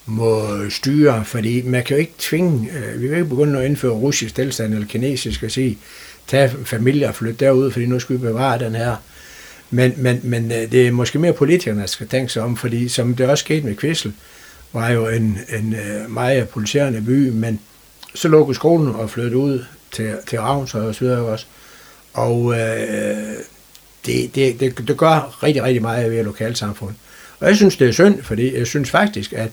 må styre, fordi man kan jo ikke tvinge, øh, vi vil ikke begynde at indføre russisk tilstand eller kinesisk og sige, tag familier og flytte derud, fordi nu skal vi bevare den her. Men, men, men øh, det er måske mere politikerne, der skal tænke sig om, fordi som det også skete med Kvissel, var jo en, en øh, meget politiserende by, men så lukkede skolen og flyttede ud til, til Ravnshøj og så videre også. Og øh, det, det, det, det gør rigtig, rigtig meget ved lokalsamfund. Og jeg synes, det er synd, fordi jeg synes faktisk, at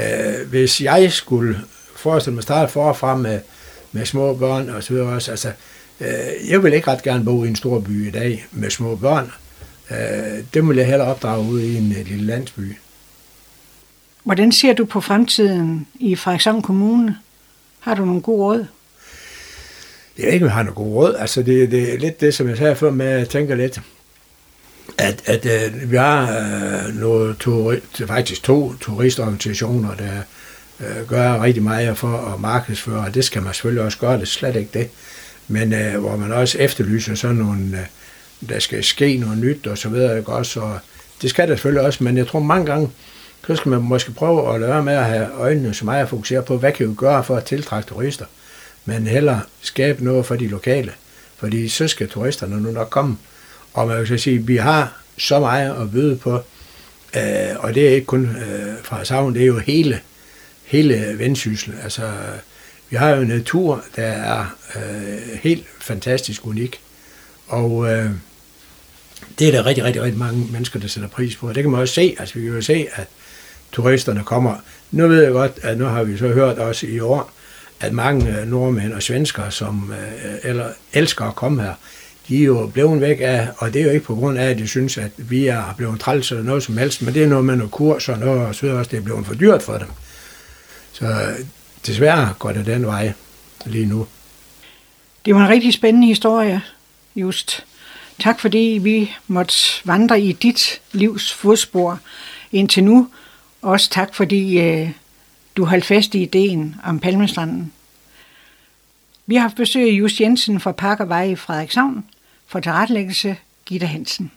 øh, hvis jeg skulle forestille mig starte forfra med, med små børn og så videre også, altså, øh, jeg vil ikke ret gerne bo i en stor by i dag med små børn. Øh, det vil jeg hellere opdrage ude i en lille landsby. Hvordan ser du på fremtiden i Frederikshavn Kommune? Har du nogle gode råd? Jeg ved ikke, om jeg har nogle gode råd. Altså, det, det er lidt det, som jeg sagde før med, at jeg tænker lidt, at, at øh, vi har øh, noget turi- faktisk to turistorganisationer, der øh, gør rigtig meget for at markedsføre, og det skal man selvfølgelig også gøre, det er slet ikke det. Men øh, hvor man også efterlyser sådan nogle, øh, der skal ske noget nyt og så videre, ikke også, og det skal der selvfølgelig også, men jeg tror mange gange, så skal man måske prøve at lade med at have øjnene så meget at fokusere på, hvad kan vi gøre for at tiltrække turister, men heller skabe noget for de lokale, fordi så skal turisterne nu nok komme. Og man vil så sige, at vi har så meget at byde på, øh, og det er ikke kun øh, fra Savn, det er jo hele, hele vendsyssel. Altså, vi har jo en natur, der er øh, helt fantastisk unik, og øh, det er der rigtig, rigtig, rigtig mange mennesker, der sætter pris på. Det kan man også se. Altså, vi kan jo se, at turisterne kommer. Nu ved jeg godt, at nu har vi så hørt også i år, at mange øh, nordmænd og svensker, som øh, eller elsker at komme her, de er jo blevet væk af, og det er jo ikke på grund af, at de synes, at vi er blevet træls eller noget som helst, men det er noget med noget kurs og noget, og så også, det er blevet for dyrt for dem. Så desværre går det den vej lige nu. Det var en rigtig spændende historie, just. Tak fordi vi måtte vandre i dit livs fodspor indtil nu. Også tak fordi øh, du holdt fast i ideen om Palmestranden. Vi har haft besøg af Just Jensen fra Parkervej i Frederikshavn for tilrettelæggelse Gitte Hansen.